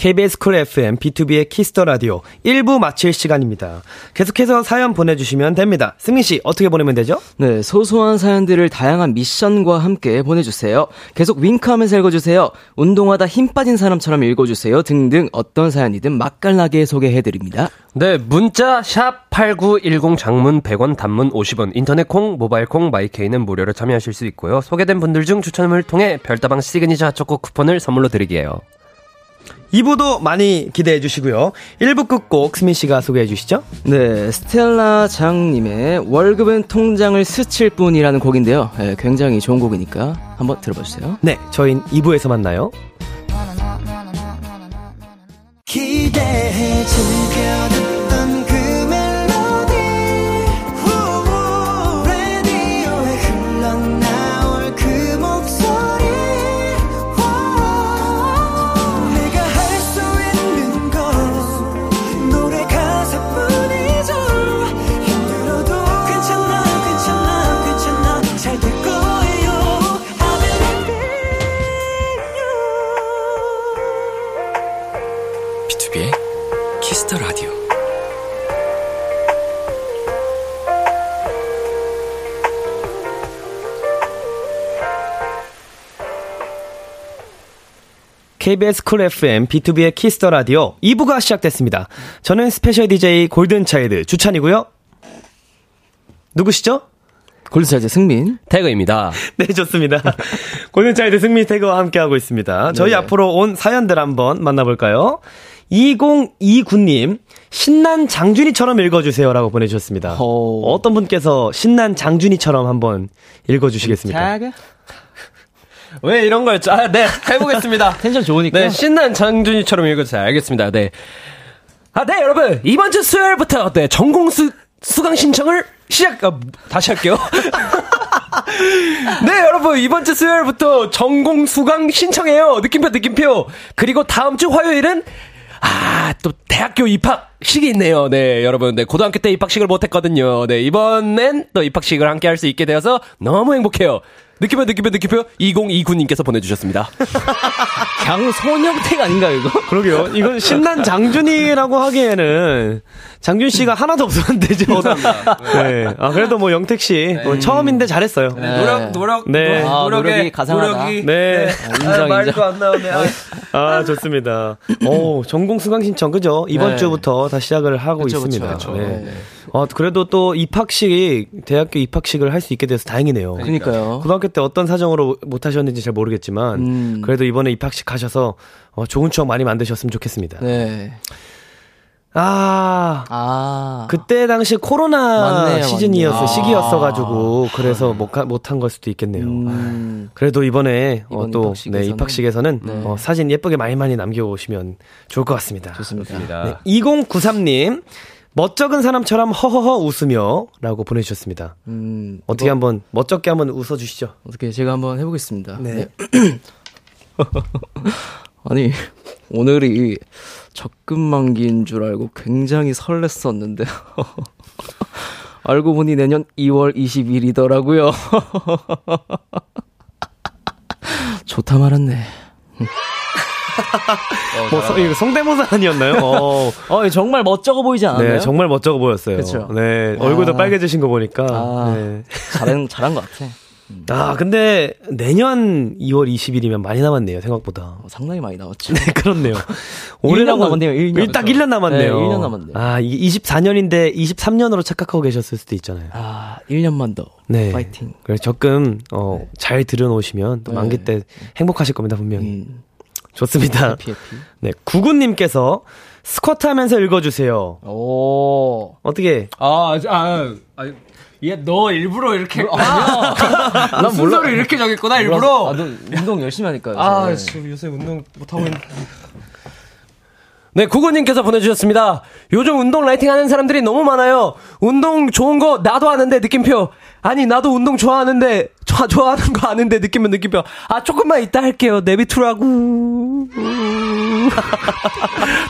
KBS 쿨 FM 비투비의 키스 더 라디오 1부 마칠 시간입니다. 계속해서 사연 보내주시면 됩니다. 승민 씨 어떻게 보내면 되죠? 네, 소소한 사연들을 다양한 미션과 함께 보내주세요. 계속 윙크하면서 읽어주세요. 운동하다 힘 빠진 사람처럼 읽어주세요. 등등 어떤 사연이든 맛깔나게 소개해드립니다. 네, 문자 샵 8910 장문 100원 단문 50원 인터넷 콩 모바일 콩 마이케이는 무료로 참여하실 수 있고요. 소개된 분들 중 추첨을 통해 별다방 시그니처 핫초코 쿠폰을 선물로 드릴게요. 2부도 많이 기대해 주시고요. 1부 끝곡 승민 씨가 소개해 주시죠. 네, 스텔라 장님의 월급은 통장을 스칠 뿐이라는 곡인데요. 네, 굉장히 좋은 곡이니까 한번 들어봐 주세요. 네, 저희는 2부에서 만나요. 기대해 즐겨듣 KBS 쿨 FM 비투비의 키스 더 라디오 2부가 시작됐습니다. 저는 스페셜 DJ 골든차일드 주찬이고요. 누구시죠? 골든차일드 승민. 태그입니다. *laughs* 네, 좋습니다. 골든차일드 승민 태그와 함께하고 있습니다. 저희 네. 앞으로 온 사연들 한번 만나볼까요? 2029님, 신난 장준이처럼 읽어주세요라고 보내주셨습니다. 어. 어떤 분께서 신난 장준이처럼 한번 읽어주시겠습니까? 왜 이런 걸, 짜- 아, 네, 해보겠습니다. *laughs* 텐션 좋으니까. 네, 신난 장준이처럼 읽어주세요. 알겠습니다. 네. 아, 네, 여러분. 이번 주 수요일부터, 네, 전공 수, 수강 신청을 시작, 아, 다시 할게요. *laughs* 네, 여러분. 이번 주 수요일부터 전공 수강 신청해요. 느낌표, 느낌표. 그리고 다음 주 화요일은, 아, 또 대학교 입학식이 있네요. 네, 여러분. 네, 고등학교 때 입학식을 못 했거든요. 네, 이번엔 또 입학식을 함께 할 수 있게 되어서 너무 행복해요. 느낌표, 느낌표, 느낌표 2029님께서 보내주셨습니다. *laughs* 강소녀택 아닌가요, 이거? 그러게요. 이건 신난 장준이라고 하기에는 장준 씨가 하나도 없었는데, 죠 네. 아, 그래도 뭐 영택 씨, 뭐 처음인데 잘했어요. 노력, 노력, 네. 노- 아, 노력이 가상하다. 노력이. 네. 인정, 말도 안 나오네. 아. 아, 좋습니다. 오, 전공 수강 신청, 그죠? 이번 네. 주부터 다 시작을 하고 그쵸, 있습니다. 그쵸, 그쵸. 네. 네. 어, 그래도 또 입학식, 대학교 입학식을 할 수 있게 돼서 다행이네요. 그니까요. 고등학교 때 어떤 사정으로 못 하셨는지 잘 모르겠지만, 음. 그래도 이번에 입학식 가셔서 어, 좋은 추억 많이 만드셨으면 좋겠습니다. 네. 아, 아. 그때 당시 코로나 맞네요, 시즌이었어, 맞네요. 시기였어가지고, 그래서 못, 가- 못한 걸 수도 있겠네요. 음. 그래도 이번에 어, 이번 또 입학식에서는- 네, 입학식에서는 네. 어, 사진 예쁘게 많이 많이 남겨오시면 좋을 것 같습니다. 좋습니다. 네, 2093님 멋쩍은 사람처럼 허허허 웃으며 라고 보내주셨습니다. 음. 어떻게 한번 멋쩍게 한번 웃어주시죠. 어떻게 제가 한번 해보겠습니다. 네. *laughs* 아니 오늘이 적금 만기인 줄 알고 굉장히 설렜었는데 *laughs* 알고 보니 내년 2월 20일이더라고요. *laughs* 좋다 말았네. 뭐 성, 이거 성대모사 아니었나요? 어. *laughs* 어, 정말 멋쩍어 보이지 않았나요? 네, 정말 멋쩍어 보였어요. 그쵸? 네, 얼굴도 아. 빨개지신 거 보니까. 아, 네. 잘한, 잘한 것 같아. 아, 근데 내년 2월 20일이면 많이 남았네요, 생각보다. 어, 상당히 많이 나왔죠. *laughs* 네, 그렇네요. 1년 남았- 남았네요, 1년. 딱 1년 남았네요. 네, 1년 남았네요. 아, 이게 24년인데 23년으로 착각하고 계셨을 수도 있잖아요. 아, 1년만 더. 네. 파이팅. 그래서 적금, 어, 잘 들여놓으시면 또 네. 만기 때 행복하실 겁니다, 분명히. 음, 좋습니다. *laughs* 해피, 해피. 네, 구구님께서 스쿼트 하면서 읽어주세요. 오. 어떻게, 아, 아, 아, 얘, 너 일부러 이렇게. 아니야. *laughs* 난 순서를 이렇게 정했구나, 일부러. 아, 너 운동 열심히 하니까. 요새. 아, 지금 요새 운동 못 하고 있는. 네, 구구님께서 보내주셨습니다. 요즘 운동 라이팅 하는 사람들이 너무 많아요. 운동 좋은 거 나도 아는데 느낌표. 아니, 나도 운동 좋아하는데, 좋아, 좋아하는 거 아는데 느낌표, 느낌표. 아, 조금만 이따 할게요. 내비투라고. *laughs*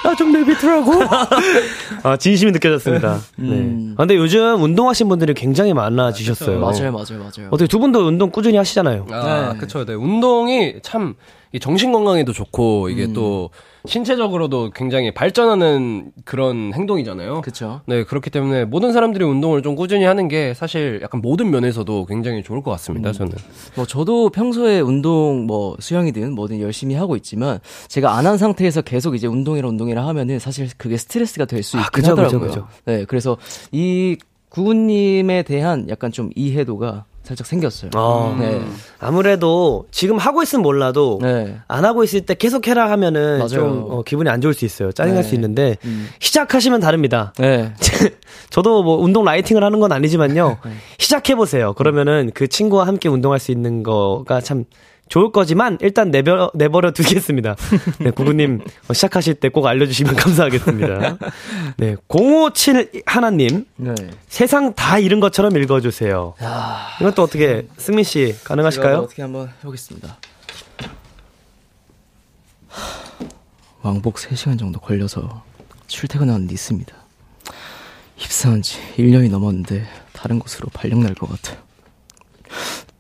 나 좀 내비투라고. *laughs* 아, 진심이 느껴졌습니다. 네. 아, 근데 요즘 운동하신 분들이 굉장히 많아지셨어요. 맞아요, 맞아요, 맞아요. 어떻게 두 분도 운동 꾸준히 하시잖아요. 아, 네. 그쵸. 네. 운동이 참, 이 정신 건강에도 좋고, 이게 또, 신체적으로도 굉장히 발전하는 그런 행동이잖아요. 그쵸. 네, 그렇기 때문에 모든 사람들이 운동을 좀 꾸준히 하는 게 사실 약간 모든 면에서도 굉장히 좋을 것 같습니다, 저는. 뭐 저도 평소에 운동 뭐 수영이든 뭐든 열심히 하고 있지만 제가 안 한 상태에서 계속 이제 운동이라 운동이라 하면은 사실 그게 스트레스가 될수 아, 있긴 그죠, 그죠, 하더라고요. 그죠. 네, 그래서 이 구구님에 대한 약간 좀 이해도가 살짝 생겼어요. 아, 네. 아무래도 지금 하고 있으면 몰라도 네. 안 하고 있을 때 계속 해라 하면은 맞아요. 좀 어, 기분이 안 좋을 수 있어요. 짜증날 네. 수 있는데 음. 시작하시면 다릅니다. 네. *laughs* 저도 뭐 운동 라이팅을 하는 건 아니지만요. 네. 시작해 보세요. 그러면은 그 친구와 함께 운동할 수 있는 거가 참 좋을 거지만 일단 내버려 내버려 두겠습니다. 네, 구구님 어, 시작하실 때 꼭 알려주시면 *laughs* 감사하겠습니다. 네, 057 하나님 네. 세상 다 잃은 것처럼 읽어주세요. 이건 또 어떻게 승민 씨 가능하실까요? 어떻게 한번 해보겠습니다. 왕복 3시간 정도 걸려서 출퇴근하는 데 있습니다. 입사한 지 1년이 넘었는데 다른 곳으로 발령 날 것 같아요.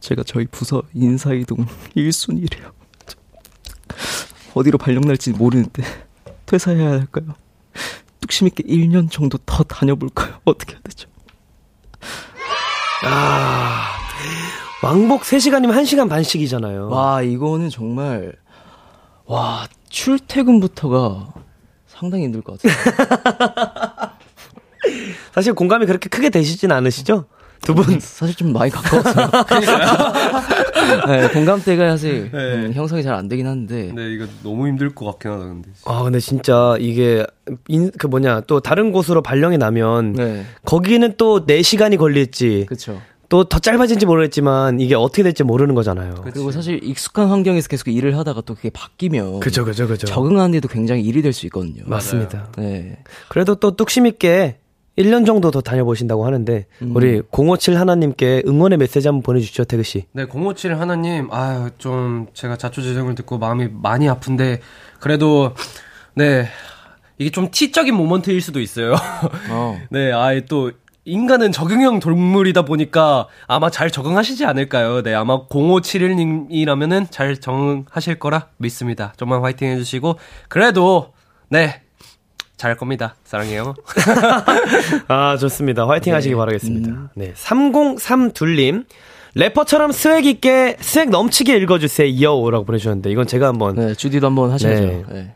제가 저희 부서 인사이동 1순위래요. 어디로 발령 날지 모르는데 퇴사해야 할까요? 뚝심 있게 1년 정도 더 다녀볼까요? 어떻게 해야 되죠? 왕복 3시간이면 1시간 반씩이잖아요. 와, 이거는 정말, 와, 출퇴근부터가 상당히 힘들 것 같아요. *laughs* 사실 공감이 그렇게 크게 되시진 않으시죠? 두 분. *laughs* 사실 좀 많이 가까웠어요. *laughs* 네, 공감대가 사실 음, 형성이 잘 안 되긴 하는데. 네, 이거 너무 힘들 것 같긴 하다, 근데. 아, 근데 진짜 이게, 인, 그 뭐냐, 또 다른 곳으로 발령이 나면, 네, 거기는 또 4시간이 걸릴지, 그쵸. 또더 짧아진지 모르겠지만, 이게 어떻게 될지 모르는 거잖아요. 그리고 사실 익숙한 환경에서 계속 일을 하다가 또 그게 바뀌면. 그죠, 그죠, 그죠. 적응하는데도 굉장히 일이 될 수 있거든요. 맞습니다. 네. 그래도 또 뚝심 있게 1년 정도 더 다녀보신다고 하는데, 우리 057 하나님께 응원의 메시지 한번 보내주시죠, 태그 씨. 네, 057 하나님, 아유, 좀, 제가 자초지종을 듣고 마음이 많이 아픈데, 그래도, 네, 이게 좀 티적인 모먼트일 수도 있어요. 어. *laughs* 네, 아예 또, 인간은 적응형 동물이다 보니까 아마 잘 적응하시지 않을까요? 네, 아마 0571님이라면은 잘 적응하실 거라 믿습니다. 좀만 화이팅 해주시고, 그래도, 네, 잘할 겁니다. 사랑해요. *laughs* 아, 좋습니다. 화이팅 하시기 바라겠습니다. 네. 3032님. 래퍼처럼 swag 있게, swag 넘치게 읽어주세요. 라고 보내주셨는데, 이건 제가 한번. 네, 주디도 한번 하셔야죠. 네. 네.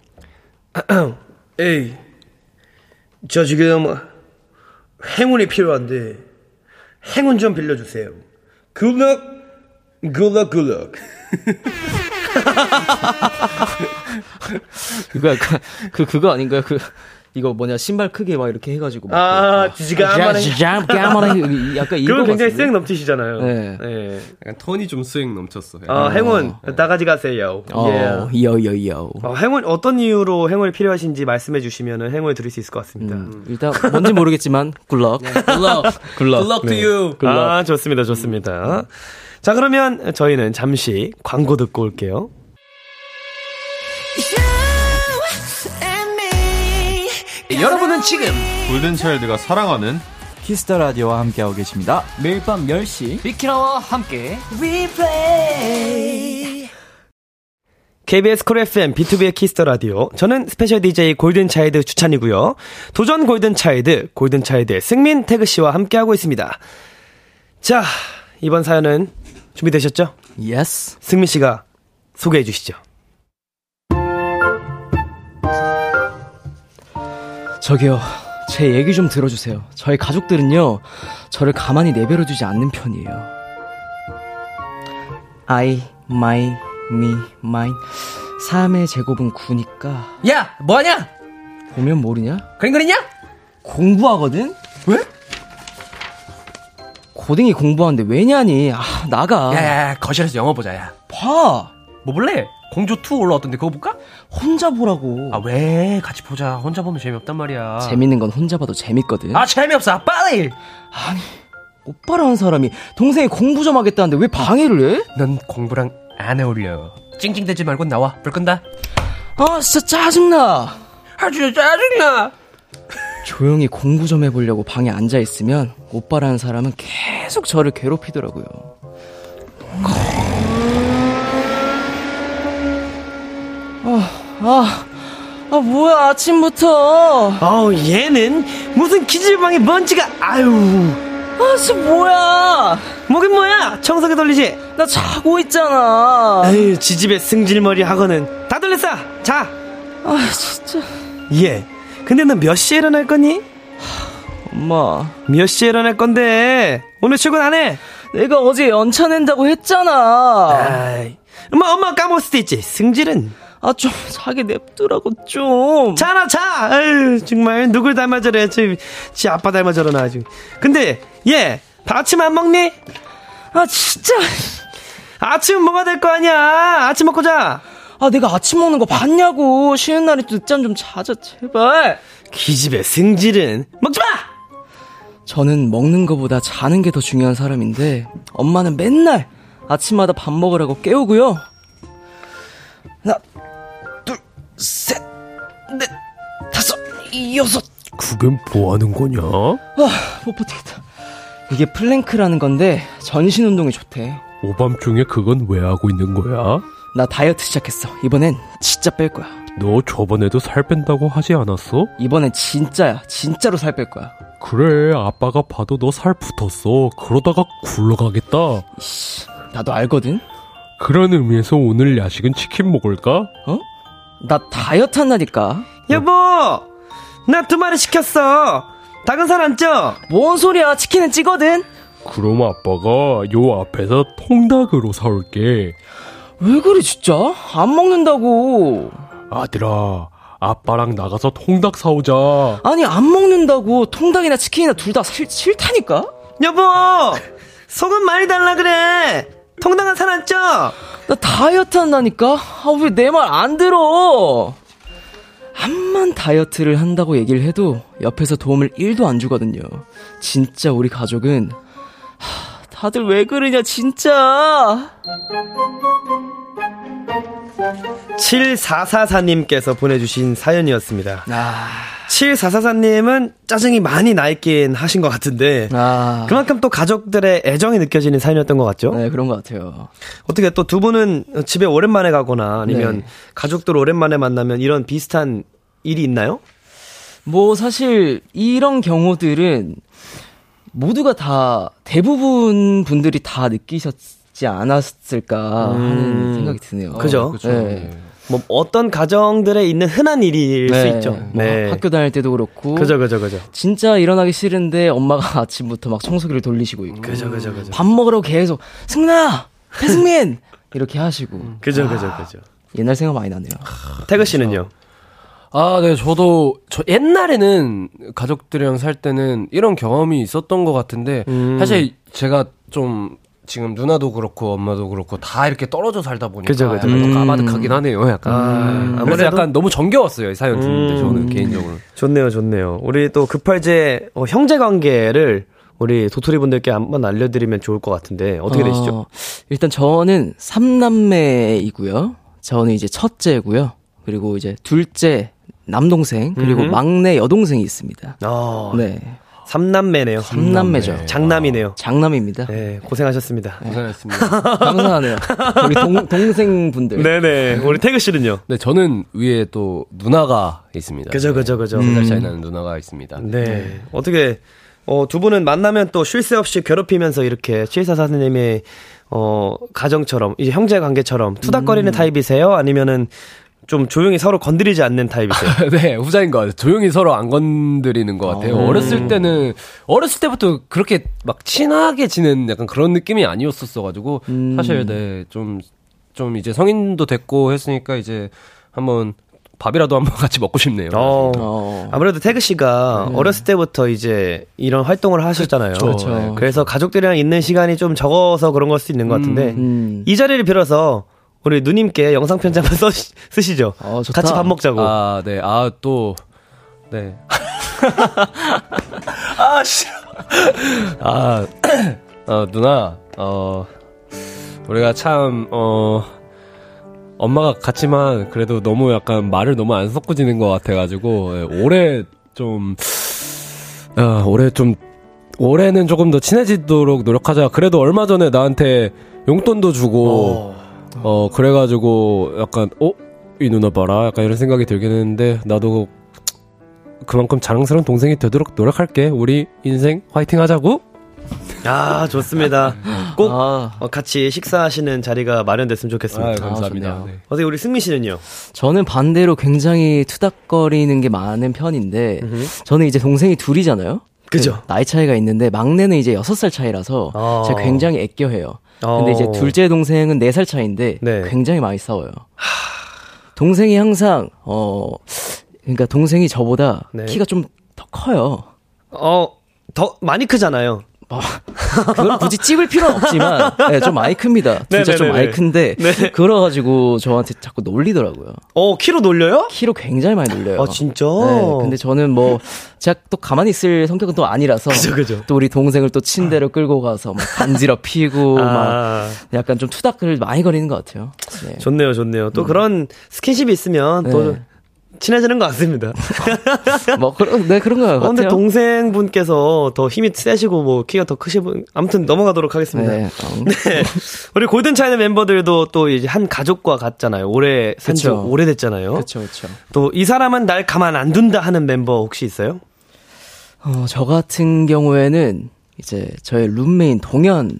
*clears throat* 에이, 저 지금 행운이 필요한데, 행운 좀 빌려주세요. Good luck, good luck, good luck. 그거 약간, 그, 그거 아닌가요? 그, 이거 뭐냐, 신발 크게 막 이렇게 해가지고. 막 아, 그, 지지가 자, 까만한, *laughs* 약간 이거. 굉장히? 스웩 넘치시잖아요. 네. 네. 약간 톤이 좀 스윙 넘쳤어. 아, 행운, 나가지 가세요. 어, 예. 여여여. 어, 행운, 어떤 이유로 행운이 필요하신지 말씀해 주시면 행운을 드릴 수 있을 것 같습니다. 음, 일단, 뭔지 모르겠지만, 굿럭. *laughs* Luck. Good luck to you. 아, 좋습니다, 좋습니다. 자, 그러면 저희는 잠시 광고 듣고 올게요. 지금 골든차일드가 사랑하는 키스 더 라디오와 함께하고 계십니다. 매일 밤 10시 비키라와 함께. KBS 쿨 FM 비투비의 키스 더 라디오. 저는 스페셜 DJ 골든 차일드 주찬이고요. 도전 골든 차일드, 골든 차일드의 승민 태그 씨와 함께하고 있습니다. 자, 이번 사연은 준비되셨죠? Yes. 승민 씨가 소개해 주시죠. 저기요. 제 얘기 좀 들어주세요. 저희 가족들은요, 저를 가만히 내버려두지 않는 편이에요. I, my, me, mine. 3의 제곱은 9니까. 야, 뭐하냐? 보면 모르냐? 그림 그리냐? 공부하거든? 왜? 고딩이 공부하는데 왜냐니? 아, 나가. 야 야 야, 거실에서 영화 보자, 야. 봐. 뭐 볼래? 공조 2 올라왔던데 그거 볼까? 혼자 보라고. 아, 왜? 같이 보자. 혼자 보면 재미없단 말이야. 재밌는 건 혼자 봐도 재밌거든. 아, 재미없어. 빨리! 오빠라는 사람이 동생이 공부 좀 하겠다는데 왜 방해를 해? 넌 공부랑 안 어울려. 찡찡대지 말고 나와. 불 끈다. 아, 진짜 짜증나. 아, 진짜 짜증나. 조용히 공부 좀 해보려고 방에 앉아 있으면 오빠라는 사람은 계속 저를 괴롭히더라고요. 아, 아, 아 뭐야 아침부터? 어우, 얘는 무슨 기질방에 먼지가, 아유. 아, 진짜 뭐야? 뭐긴 뭐야? 청소기 돌리지? 나 자고 있잖아. 아유, 지집에 승질머리 하고는 다 돌렸어! 자! 아, 진짜. 예. 근데 너 몇 시에 일어날 거니? 엄마, 몇 시에 일어날 건데? 오늘 출근 안 해? 내가 어제 연차 낸다고 했잖아. 아이. 엄마, 엄마 까먹을 수도 있지. 승질은. 아, 좀 자기 냅두라고 좀. 자나, 자! 아유, 정말, 누굴 닮아 저래. 지, 지 아빠 닮아 저러나, 아주. 근데, 얘, 아침 안 먹니? 아, 진짜. 아침은 먹어야 될거 아니야. 아침 먹고 자. 아, 내가 아침 먹는 거 봤냐고. 쉬는 날에 늦잠 좀 자자, 제발. 기집애 승질은. 먹지 마! 저는 먹는 거보다 자는 게 더 중요한 사람인데, 엄마는 맨날 아침마다 밥 먹으라고 깨우고요. 하나, 여섯. 그게 뭐 하는 거냐? 아, 못 버티겠다. 이게 플랭크라는 건데, 전신 운동에 좋대. 오밤중에 그건 왜 하고 있는 거야? 나 다이어트 시작했어. 이번엔 진짜 뺄 거야. 너 저번에도 살 뺀다고 하지 않았어? 이번엔 진짜야. 진짜로 살 뺄 거야. 그래, 아빠가 봐도 너 살 붙었어. 그러다가 굴러가겠다. 이씨, 나도 알거든? 그런 의미에서 오늘 야식은 치킨 먹을까? 어? 나 다이어트 한다니까. 여보! 나 두 마리 시켰어. 닭은 살 안 쪄. 뭔 소리야. 치킨은 찌거든? 그럼 아빠가 요 앞에서 통닭으로 사올게. 왜 그래, 진짜? 안 먹는다고. 아들아, 아빠랑 나가서 통닭 사오자. 아니, 안 먹는다고. 통닭이나 치킨이나 둘 다 싫다니까? 여보! 소금 많이 달라 그래. 통닭은 살 안 쪄. 나 다이어트 한다니까? 아, 왜 내 말 안 들어? 암만 다이어트를 한다고 얘기를 해도 옆에서 도움을 1도 안 주거든요. 진짜 우리 가족은, 하, 다들 왜 그러냐, 진짜. 7444님께서 보내주신 사연이었습니다. 아, 7444님은 짜증이 많이 나 있긴 하신 것 같은데, 아. 그만큼 또 가족들의 애정이 느껴지는 사연이었던 것 같죠? 네, 그런 것 같아요. 어떻게 또 두 분은 집에 오랜만에 가거나 아니면 네. 가족들 오랜만에 만나면 이런 비슷한 일이 있나요? 뭐, 사실, 이런 경우들은 모두가 다, 대부분 분들이 다 느끼셨 지 않았을까 하는 생각이 드네요. 음. 그죠? 네. 뭐 어떤 가정들에 있는 흔한 일일 수 네. 있죠. 뭐 학교 다닐 때도 그렇고. 그죠, 그죠, 그죠. 진짜 일어나기 싫은데 엄마가 *laughs* 아침부터 막 청소기를 돌리시고 있고. 그죠, 그죠, 그죠. 밥 먹으러 계속 승나 배승민 이렇게 하시고. 그죠, 그죠, 그죠. 옛날 생각 많이 나네요. 태그 씨는요? 아, 네, 저도, 저 옛날에는 가족들이랑 살 때는 이런 경험이 있었던 것 같은데, 음. 사실 제가 좀, 지금 누나도 그렇고 엄마도 그렇고 다 이렇게 떨어져 살다 보니까 그죠, 그죠. 약간 좀 음. 까마득하긴 하네요, 약간. 아, 그래서 아무래도- 약간 너무 정겨웠어요, 이 사연 듣는데, 음. 저는 개인적으로. 좋네요, 좋네요. 우리 또 급할제 어, 형제 관계를 우리 도토리 분들께 한번 알려드리면 좋을 것 같은데 어떻게 되시죠? 어, 일단 저는 삼남매이고요. 저는 이제 첫째고요. 그리고 이제 둘째 남동생 그리고 음. 막내 여동생이 있습니다. 어, 네. 삼남매네요. 삼남매죠. 장남이네요. 장남입니다. 네, 고생하셨습니다. 고생하셨습니다. *laughs* 감사하네요. 우리 동, 동생분들. 네네. 우리 태그 씨는요? 네, 저는 위에 또 누나가 있습니다. 그죠, 그죠, 그죠. 두살 차이 나는 누나가 있습니다. 네. 어떻게, 어, 두 분은 만나면 또 쉴 새 없이 괴롭히면서 이렇게 7444님의, 어, 가정처럼, 이제 형제 관계처럼 투닥거리는 타입이세요? 아니면은 좀 조용히 서로 건드리지 않는 타입이세요? *laughs* 네, 후자인 것 같아요. 조용히 서로 안 건드리는 것 같아요. 어렸을 때는, 어렸을 때부터 그렇게 막 친하게 지낸 약간 그런 느낌이 아니었었어가지고, 사실, 네, 좀, 좀 이제 성인도 됐고 했으니까 이제 한번 밥이라도 한번 *laughs* 같이 먹고 싶네요. 어, 어. 아무래도 태그 씨가 어렸을 때부터 이제 이런 활동을 하셨잖아요. 그쵸. 그래서 가족들이랑 있는 시간이 좀 적어서 그런 걸수 있는 것 같은데, 음. 이 자리를 빌어서 우리 누님께 영상 편지 한번 써, 쓰시죠. 어. 같이 밥 먹자고. 아, 네, 아, 또, 네. *laughs* 아, 싫어. 아, 어, 누나, 어, 우리가 참, 어, 엄마가 같지만 그래도 너무 약간 말을 너무 안 섞어지는 것 같아 가지고, 예, 올해 좀, 아, 올해 좀, 올해는 조금 더 친해지도록 노력하자. 그래도 얼마 전에 나한테 용돈도 주고, 어, 그래가지고 약간, 어? 이 누나 봐라. 약간 이런 생각이 들긴 했는데, 나도 그만큼 자랑스러운 동생이 되도록 노력할게. 우리 인생 화이팅 하자고. 아, 좋습니다. 꼭 아, 어, 같이 식사하시는 자리가 마련됐으면 좋겠습니다. 아, 감사합니다. 좋네요. 네. 어떻게 우리 승민 씨는요? 저는 반대로 굉장히 투닥거리는 게 많은 편인데, 저는 이제 동생이 둘이잖아요? 그죠. 그 나이 차이가 있는데, 막내는 이제 6살 차이라서, 어. 제가 굉장히 애껴해요. 어. 근데 이제 둘째 동생은 4살 차이인데, 네. 굉장히 많이 싸워요. 동생이 항상, 어, 그러니까 동생이 저보다 네. 키가 좀 더 커요. 어, 더 많이 크잖아요. 그걸 굳이 찝을 필요는 없지만, 네, 좀 많이 큽니다. 진짜 좀 네네네네. 많이 큰데, 네. 그래가지고 저한테 자꾸 놀리더라고요. 어, 키로 놀려요? 키로 굉장히 많이 놀려요. 아, 진짜? 네, 근데 저는 뭐, 제가 또 가만히 있을 성격은 또 아니라서, 그죠, 그죠. 또 우리 동생을 또 침대로 끌고 가서 막 간지럽히고, *laughs* 막 아, 약간 좀 투닥을 많이 거리는 것 같아요. 네. 좋네요, 좋네요. 또 그런 스킨십이 있으면 또 네. 친해지는 것 같습니다. *laughs* 뭐, 그런, 네, 그런 것 어, 같아요. 근데 동생분께서 더 힘이 세시고 뭐 키가 더 크시고 아무튼 넘어가도록 하겠습니다. 네. 어. *laughs* 네. 우리 골든 차이나 멤버들도 또 이제 한 가족과 같잖아요. 오래 산지. 오래됐잖아요. 그쵸, 그쵸. 또이 사람은 날 가만 안 둔다 하는 멤버 혹시 있어요? 어, 저 같은 경우에는, 이제, 저의 룸메인 동현,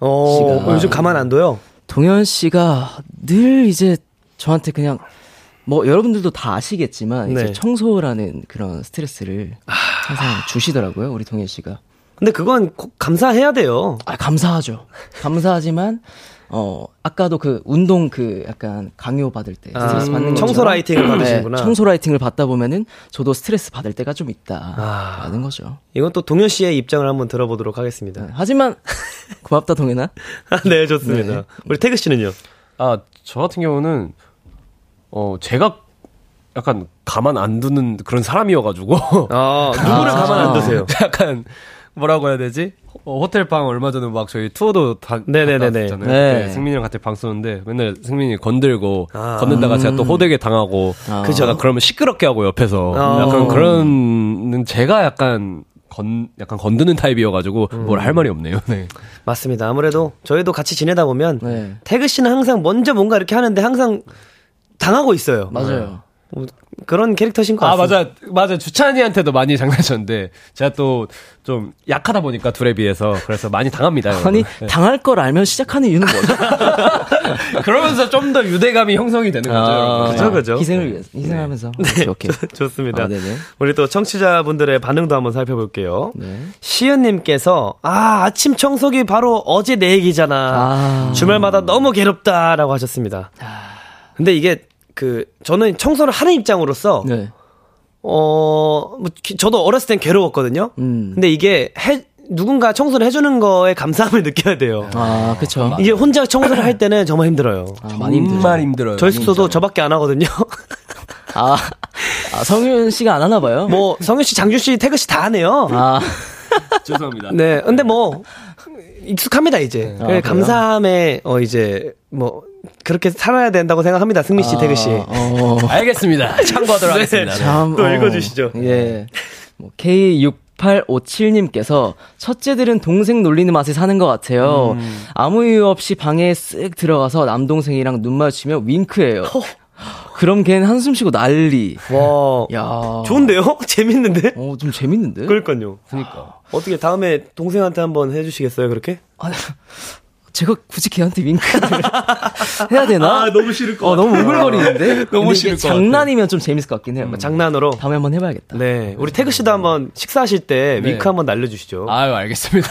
어, 씨가- 어, 요즘 가만 안 둬요. 동현 씨가 늘 이제 저한테 그냥, 뭐, 여러분들도 다 아시겠지만, 네. 이제 청소라는 그런 스트레스를 항상 주시더라고요, 우리 동현 씨가. 근데 그건 꼭 감사해야 돼요. 아, 감사하죠. 감사하지만, 어, 아까도 그 운동 그 약간 강요 받을 때 아, 스트레스 받는 청소 것처럼 라이팅을. 네, 청소 라이팅을 받다 보면은 저도 스트레스 받을 때가 좀 아. 있다라는 거죠. 이건 또 동현 씨의 입장을 한번 들어보도록 하겠습니다. 네, 하지만 고맙다 동현아. *laughs* 네, 좋습니다. 네. 우리 태그 씨는요? 아, 저 같은 경우는, 어, 제가 약간 가만 안 두는 그런 사람이어가지고. 아, *laughs* 누구를 가만 안 두세요? *laughs* 약간, 뭐라고 해야 되지? 어, 호텔 방 얼마 전에 막 저희 투어도 다 네네네네. 갔잖아요. 네. 승민이랑 같이 방 쏘는데 맨날 승민이 건들고 아. 건들다가 제가 또 호되게 당하고 아. 그죠. 그러면 시끄럽게 하고 옆에서 어. 약간 그런 제가 약간 건 약간 건드는 타입이어가지고 뭘할 말이 없네요. 네. 맞습니다. 아무래도 저희도 같이 지내다 보면 네. 태그 씨는 항상 먼저 뭔가 이렇게 하는데 항상 당하고 있어요. 맞아요. 뭐 그런 캐릭터신 것아 같습니다. 맞아 맞아 주찬이한테도 많이 *laughs* 장난쳤는데 제가 또 좀 약하다 보니까 둘에 비해서 그래서 많이 당합니다. 아니 네. 당할 걸 알면 시작하는 이유는 뭐죠? *laughs* 그러면서 좀 더 유대감이 형성이 되는 거죠. 여러분. 그죠, 그죠. 희생을 위해서 희생하면서. 오케이 오케이. 좋습니다. 아, 네네. 우리 또 청취자분들의 반응도 한번 살펴볼게요. 네. 시은님께서 아 아침 청소기 바로 어제 내 얘기잖아. 아. 주말마다 너무 괴롭다라고 하셨습니다. 근데 이게 그 저는 청소를 하는 입장으로서 네. 어, 뭐, 기- 저도 어렸을 땐 괴로웠거든요. 음. 근데 이게 해, 누군가 청소를 해주는 거에 감사함을 *laughs* 느껴야 돼요. 아 그쵸. 이게 혼자 청소를 할 때는 정말 힘들어요. 아, 많이 힘들죠. 정말 힘들어요. 저희 숙소도 저밖에 안 하거든요. *laughs* 아, 아 성윤 씨가 안 하나 봐요. 뭐, 성윤 씨, 장준 씨, 태그 씨 다 하네요. 아 *laughs* 죄송합니다. 네. 근데 뭐, 익숙합니다, 이제. 아, 그래? 감사함에, 어, 이제, 뭐, 그렇게 살아야 된다고 생각합니다. 승민 씨, 태그 씨. 아, 어. *laughs* 알겠습니다. 참고하도록 하겠습니다. 네. 참, 또 어, 읽어주시죠. 예. 뭐 K6 9857님께서 첫째들은 동생 놀리는 맛에 사는 것 같아요. 음. 아무 이유 없이 방에 쓱 들어가서 남동생이랑 눈 마주치며 윙크해요. 그럼 걔는 한숨 쉬고 난리. 와. 야. 좋은데요? *laughs* 재밌는데? 어, 좀 재밌는데? 그러니까요. 그러니까. 어떻게 다음에 동생한테 한번 해주시겠어요, 그렇게? 아, 제가 굳이 걔한테 윙크를 *laughs* 해야 되나? 아, 너무 싫을 것 어, 너무 오글거리는데? *laughs* 너무 근데 싫을 이게 것 장난이면 좀 재밌을 것 같긴 해요. 음, 장난으로. 다음에 한번 해봐야겠다. 네. 우리 태그 씨도 한번 식사하실 때 네. 윙크 한번 날려주시죠. 아유, 알겠습니다.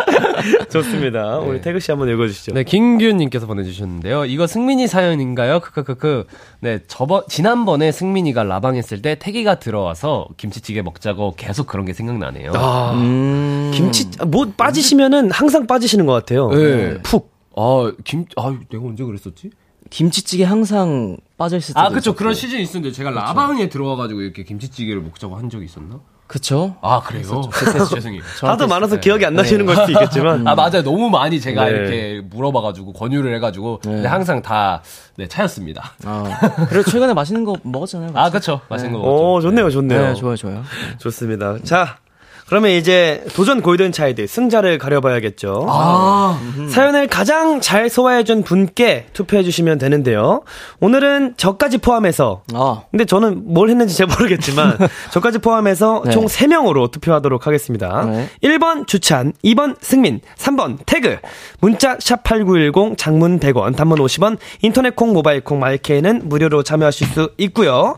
*laughs* 좋습니다. 우리 태그 씨 한번 읽어주시죠. 네, 김규님께서 보내주셨는데요. 이거 승민이 사연인가요? 크크크크. 네, 저번, 지난번에 승민이가 라방 했을 때 태기가 들어와서 김치찌개 먹자고 계속 그런 게 생각나네요. 아, 음. 김치, 아, 뭐 빠지시면은 항상 빠지시는 것 같아요. 네. 푹. 아, 김, 아, 내가 언제 그랬었지? 김치찌개 항상 빠져있을 때도 아, 그쵸. 있었고. 그런 시즌이 있었는데 제가 라방에 들어와가지고 이렇게 김치찌개를 먹자고 한 적이 있었나? 그쵸? 아, 그래요? *laughs* 죄송해요. 하도 많아서 네. 기억이 안 나시는 걸 수도 있겠지만. 아, 맞아요. 너무 많이 제가 네. 이렇게 물어봐가지고, 권유를 해가지고, 근데 항상 다, 네, 차였습니다. 아, 그리고 최근에 맛있는 거 먹었잖아요. 아, 그쵸. 맛있는 거 오, 먹었죠. 좋네요, 좋네요. 네, 좋아요, 좋아요. 좋습니다. 자, 그러면 이제 도전 골든 차일드 승자를 가려봐야겠죠. 아, 사연을 가장 잘 소화해준 분께 투표해주시면 되는데요. 오늘은 저까지 포함해서 아, 근데 저는 뭘 했는지 잘 모르겠지만 *laughs* 저까지 포함해서 네. 총 3명으로 투표하도록 하겠습니다. 네. 1번 주찬, 2번 승민, 3번 태그. 문자 샵8910 장문 100원, 단문 50원, 인터넷 콩, 모바일 콩, 마이케이는 무료로 참여하실 수 있고요.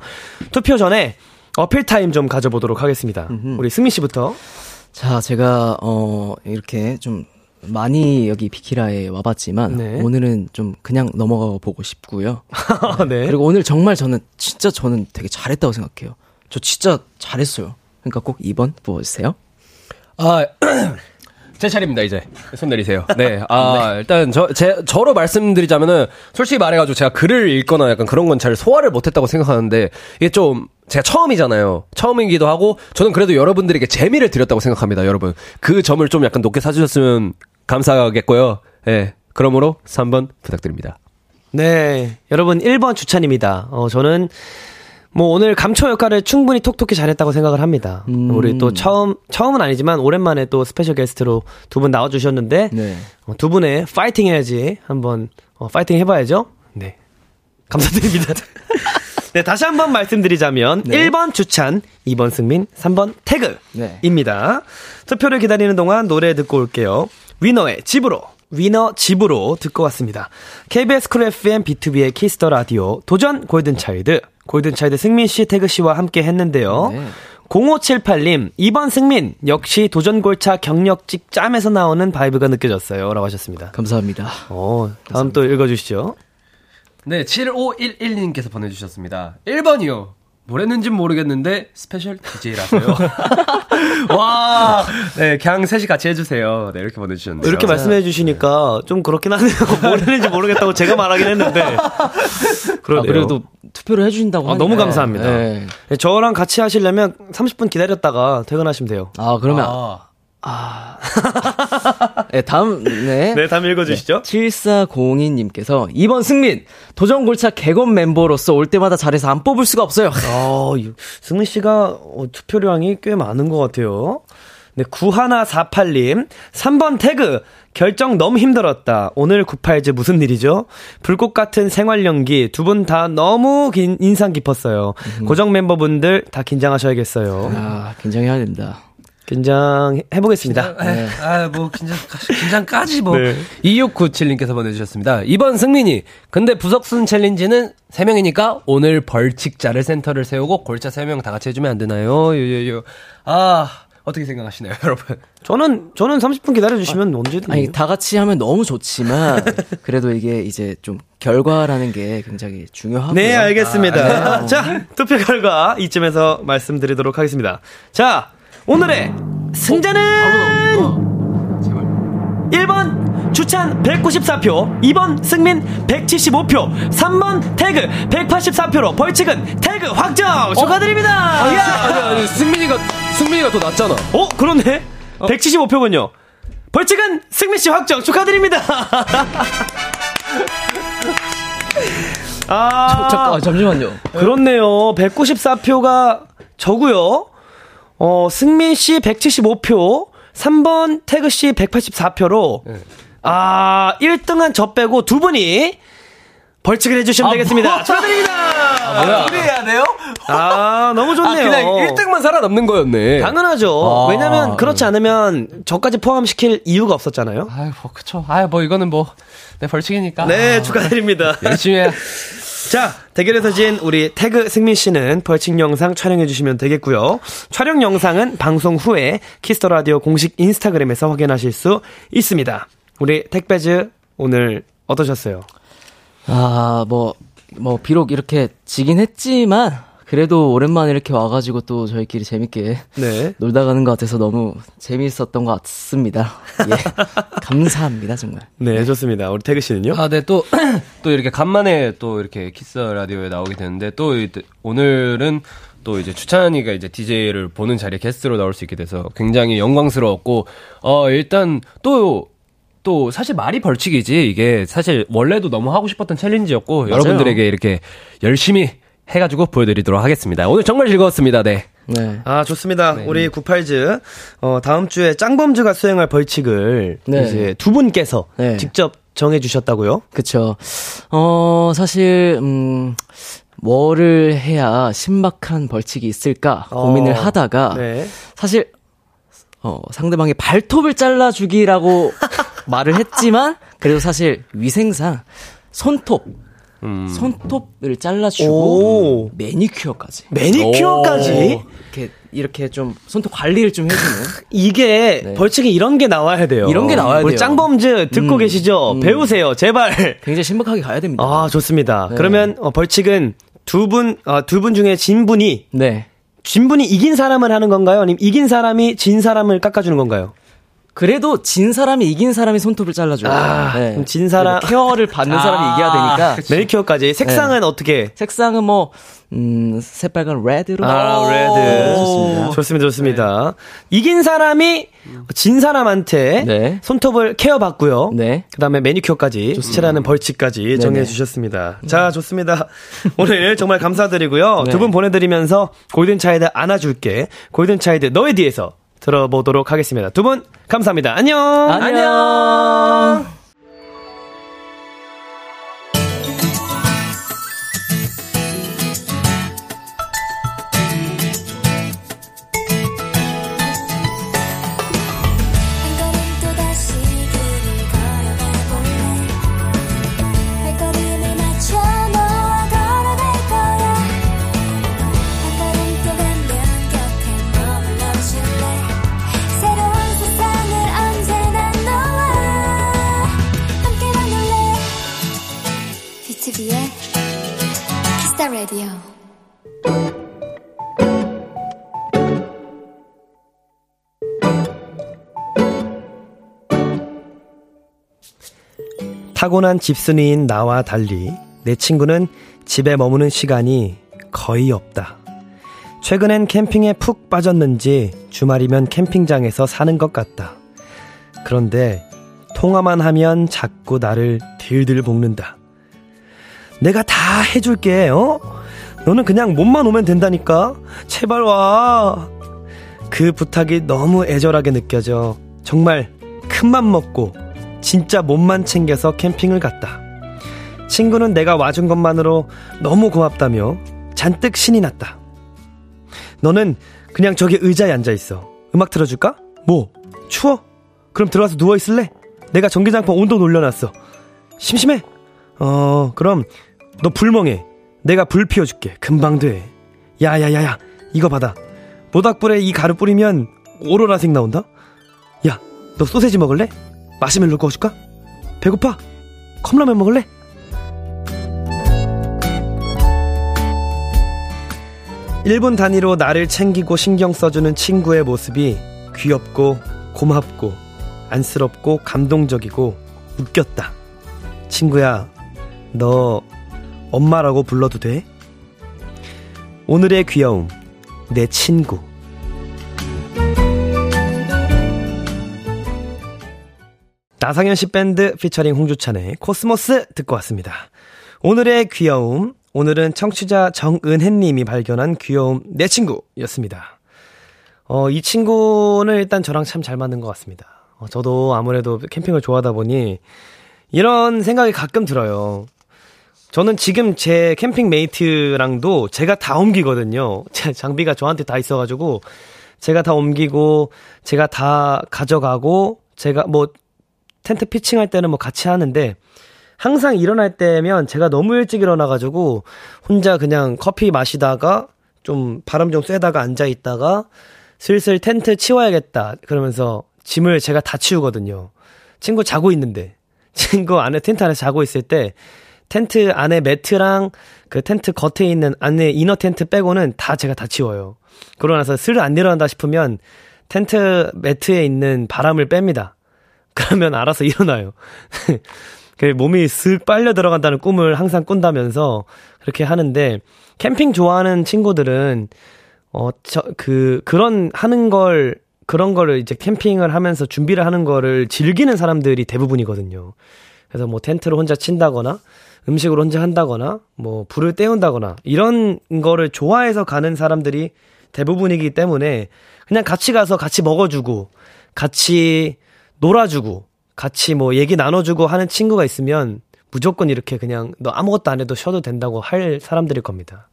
투표 전에 어필 타임 좀 가져보도록 하겠습니다. 우리 승민 씨부터. 자, 제가, 어, 이렇게 좀 많이 여기 비키라에 와봤지만, 네. 오늘은 좀 그냥 넘어가 보고 싶고요. *laughs* 네. 그리고 오늘 정말 저는, 진짜 저는 되게 잘했다고 생각해요. 저 진짜 잘했어요. 그러니까 꼭 2번 뽑아주세요. 아, *clears throat* 제 차례입니다, 이제. 손 내리세요. 네. 아, *laughs* 일단 저, 제, 저로 말씀드리자면은, 솔직히 말해가지고 제가 글을 읽거나 약간 그런 건 잘 소화를 못했다고 생각하는데, 이게 좀, 제가 처음이잖아요. 처음이기도 하고, 저는 그래도 여러분들에게 재미를 드렸다고 생각합니다, 여러분. 그 점을 좀 약간 높게 사주셨으면 감사하겠고요. 예. 그러므로 3번 부탁드립니다. 네, 여러분 1번 주찬입니다. 어, 저는 뭐 오늘 감초 역할을 충분히 톡톡히 잘했다고 생각을 합니다. 우리 또 처음 처음은 아니지만 오랜만에 또 스페셜 게스트로 두 분 나와주셨는데 네. 어, 두 분의 파이팅 해야지 한번 어, 파이팅 해봐야죠. 네, 감사드립니다. *laughs* 네, 다시 한번 말씀드리자면 네. 1번 주찬, 2번 승민, 3번 네. 태그입니다. 투표를 기다리는 동안 노래 듣고 올게요. 위너의 집으로. 위너 집으로 듣고 왔습니다. KBS Cool FM 비투비의 Kiss the Radio 도전 골든 차일드 골든 차일드 승민 씨, 태그 씨와 함께 했는데요. 네. 0578님, 2번 승민, 역시 도전골차 경력직 짬에서 나오는 vibe가 느껴졌어요. 라고 하셨습니다. 감사합니다. 어, 다음 또 읽어주시죠. 네, 7511님께서 보내주셨습니다. 1번이요. 뭘 했는진 모르겠는데, special DJ라서요. *laughs* *laughs* 와, 네, 그냥 셋이 같이 해주세요. 네, 이렇게 보내주셨네요. 이렇게 말씀해 주시니까 좀 그렇긴 하네요. *laughs* 뭘 했는지 모르겠다고 제가 말하긴 했는데. 아, 그러네요. 그래도 투표를 해주신다고 아. 너무 감사합니다. 네. 네, 저랑 같이 하시려면 30분 기다렸다가 퇴근하시면 돼요. 아, 그러면, 아, 네, 다음, 네. 네, 다음 읽어주시죠. 7402님께서 2번 승민 도전 골차 개건 멤버로서 올 때마다 잘해서 안 뽑을 수가 없어요. 어, 승민 씨가 어, 투표량이 꽤 많은 것 같아요. 네, 9148님. 3번 태그. 결정 너무 힘들었다. 오늘 98즈 무슨 일이죠? 불꽃 같은 생활 연기. 두 분 다 너무 긴- 인상 깊었어요. 고정 멤버분들 다 긴장하셔야겠어요. 아, 긴장해야 된다. 긴장 해보겠습니다. 네. 아, 뭐, 긴장, 긴장까지 뭐. *laughs* 네. 2697님께서 보내주셨습니다. 2번 승민이. 근데 부석순 challenge는 3 명이니까 오늘 벌칙자를 센터를 세우고 골차 3명 다 같이 해주면 안 되나요? 요요요. 아, 어떻게 생각하시나요, *laughs* 여러분? 저는, 저는 30분 기다려 주시면 언제든. 아니, 다 같이 하면 너무 좋지만, *laughs* 그래도 이게 이제 좀 결과라는 게 굉장히 중요하고. 네, 알겠습니다. 자, 투표 결과 이쯤에서 말씀드리도록 하겠습니다. 자, 오늘의 승자는 1번 주찬 194표, 2번 승민 175표, 3번 태그 184표로 벌칙은 태그 확정! 축하드립니다! 아니, 아니, 아니, 승민이가, 승민이가 더 낫잖아. 어, 그렇네? 175표군요. 벌칙은 승민 씨 확정 축하드립니다! 아, 잠깐, 아, 잠시만요. 그렇네요. 194표가 저고요. 어, 승민 씨 175표, 3번 태그 씨 184표로, 아, 1등한 저 빼고 두 분이 벌칙을 해주시면 되겠습니다. 축하드립니다! 뭐야? 해야 돼요? 아, 너무 아, 좋네요. 그냥 1등만 살아남는 거였네. 당연하죠. 아. 왜냐면 그렇지 않으면 저까지 포함시킬 이유가 없었잖아요. 아유, 뭐, 그쵸. 아유, 뭐, 이거는 뭐, 내 벌칙이니까. 네, 아, 축하드립니다. 열심히 해. 자, 대결에서 진 우리 태그 승민 씨는 벌칙 영상 촬영해 주시면 되겠고요. 촬영 영상은 방송 후에 Kiss the Radio 공식 인스타그램에서 확인하실 수 있습니다. 우리 택배즈 오늘 어떠셨어요? 아, 뭐, 뭐, 비록 이렇게 지긴 했지만, 그래도 오랜만에 이렇게 와가지고 또 저희끼리 재밌게 네. *laughs* 놀다 가는 것 같아서 너무 재미있었던 것 같습니다. 예. *laughs* 감사합니다, 정말. 네, 좋습니다. 우리 태그 씨는요? 아, 네, 또, *clears throat* 또 이렇게 간만에 또 이렇게 키스 라디오에 나오게 되는데, 또 이- 오늘은 또 이제 주찬이가 이제 DJ를 보는 자리에 게스트로 나올 수 있게 돼서 굉장히 영광스러웠고, 어, 일단 또, 또 사실 말이 벌칙이지, 이게 사실 원래도 너무 하고 싶었던 챌린지였고, 여러분들에게 이렇게 열심히 해가지고 보여드리도록 하겠습니다. 오늘 정말 즐거웠습니다, 네. 네. 아, 좋습니다. 우리 구팔즈, 어, 다음 주에 짱범즈가 수행할 벌칙을 네. 이제 두 분께서 네. 직접 정해주셨다고요? 그쵸. 어, 사실, 음, 뭐를 해야 신박한 벌칙이 있을까 고민을 어, 하다가, 네. 사실, 어, 상대방의 발톱을 잘라주기라고 *laughs* 말을 했지만, 그래도 사실 위생상 손톱, 음. 손톱을 오. 잘라주고, 매니큐어까지. 매니큐어까지? 이렇게, 이렇게 좀 손톱 관리를 좀 해주는. 이게 네. 벌칙에 이런 게 나와야 돼요. 이런 게 나와야 우리 돼요. 짱범즈 듣고 음, 계시죠? 음. 배우세요, 제발. 굉장히 신박하게 가야 됩니다. 아, 좋습니다. 네. 그러면 어, 벌칙은 두 분, 어, 두분 중에 진 분이, 네. 진 분이 이긴 사람을 하는 건가요? 아니면 이긴 사람이 진 사람을 깎아주는 건가요? 그래도 진 사람이 이긴 사람이 손톱을 잘라줘요. 아, 네. 그럼 진 사람- 케어를 받는 사람이 이겨야 되니까. 매니큐어까지. 색상은 어떻게? 색상은 뭐, 음, 새빨간 red로. 아, red. 좋습니다. 좋습니다, 좋습니다. 이긴 사람이 진 사람한테 네. 손톱을 케어 받고요. 네. 그 다음에 매니큐어까지, 칠하는 벌칙까지 정해 주셨습니다. 자, 좋습니다. *laughs* 오늘 정말 감사드리고요. 네. 두분 보내 드리면서 골든 차일드 안아 줄게. 골든 차일드 너의 뒤에서 들어보도록 하겠습니다. 두 분 감사합니다. 안녕! 안녕! 한 타고난 집순이인 나와 달리 내 친구는 집에 머무는 시간이 거의 없다. 최근엔 캠핑에 푹 빠졌는지 주말이면 캠핑장에서 사는 것 같다. 그런데 통화만 하면 자꾸 나를 들들 볶는다. 내가 다 해줄게, 어? 너는 그냥 몸만 오면 된다니까? 제발 와. 그 부탁이 너무 애절하게 느껴져. 정말 큰맘 먹고 진짜 몸만 챙겨서 캠핑을 갔다. 친구는 내가 와준 것만으로 너무 고맙다며 잔뜩 신이 났다. 너는 그냥 저기 의자에 앉아 있어. 음악 틀어줄까? 뭐? 추워? 그럼 들어가서 누워 있을래? 내가 전기장판 온도 올려놨어. 심심해? 어, 그럼 너 불멍해. 내가 불 피워줄게. 금방 돼. 야야야야, 이거 받아. 모닥불에 이 가루 뿌리면 오로라색 나온다? 야, 너 소세지 먹을래? 마시멜로 구워줄까? 배고파? 컵라면 먹을래? 일분 단위로 나를 챙기고 신경 써주는 친구의 모습이 귀엽고 고맙고 안쓰럽고 감동적이고 웃겼다. 친구야, 너 엄마라고 불러도 돼? 오늘의 귀여움, 내 친구. 나상현 씨 밴드 피처링 홍주찬의 코스모스 듣고 왔습니다. 오늘의 귀여움, 오늘은 청취자 정은혜님이 발견한 귀여움 내 친구였습니다. 어, 이 친구는 일단 저랑 참 잘 맞는 것 같습니다. 어, 저도 아무래도 캠핑을 좋아하다 보니 이런 생각이 가끔 들어요. 저는 지금 제 캠핑 메이트랑도 제가 다 옮기거든요. *laughs* 제 장비가 저한테 다 있어가지고 제가 다 옮기고 제가 다 가져가고 제가 뭐 텐트 피칭할 때는 뭐 같이 하는데 항상 일어날 때면 제가 너무 일찍 일어나가지고 혼자 그냥 커피 마시다가 좀 바람 좀 쐬다가 앉아 있다가 슬슬 텐트 치워야겠다 그러면서 짐을 제가 다 치우거든요. 친구 자고 있는데 *laughs* 친구 안에 텐트 안에 자고 있을 때 텐트 안에 매트랑 그 텐트 겉에 있는 안에 이너 텐트 빼고는 다 제가 다 치워요. 그러고 나서 슬 안 일어난다 싶으면 텐트 매트에 있는 바람을 뺍니다. *laughs* 그러면 알아서 일어나요. *laughs* 그 몸이 쓱 빨려 들어간다는 꿈을 항상 꾼다면서 그렇게 하는데 캠핑 좋아하는 친구들은 어 저 그 그런 하는 걸 그런 거를 이제 캠핑을 하면서 준비를 하는 거를 즐기는 사람들이 대부분이거든요. 그래서 뭐 텐트를 혼자 친다거나 음식을 혼자 한다거나 뭐 불을 때운다거나 이런 거를 좋아해서 가는 사람들이 대부분이기 때문에 그냥 같이 가서 같이 먹어주고 같이 놀아주고 같이 뭐 얘기 나눠주고 하는 친구가 있으면 무조건 이렇게 그냥 너 아무것도 안 해도 쉬어도 된다고 할 사람들일 겁니다.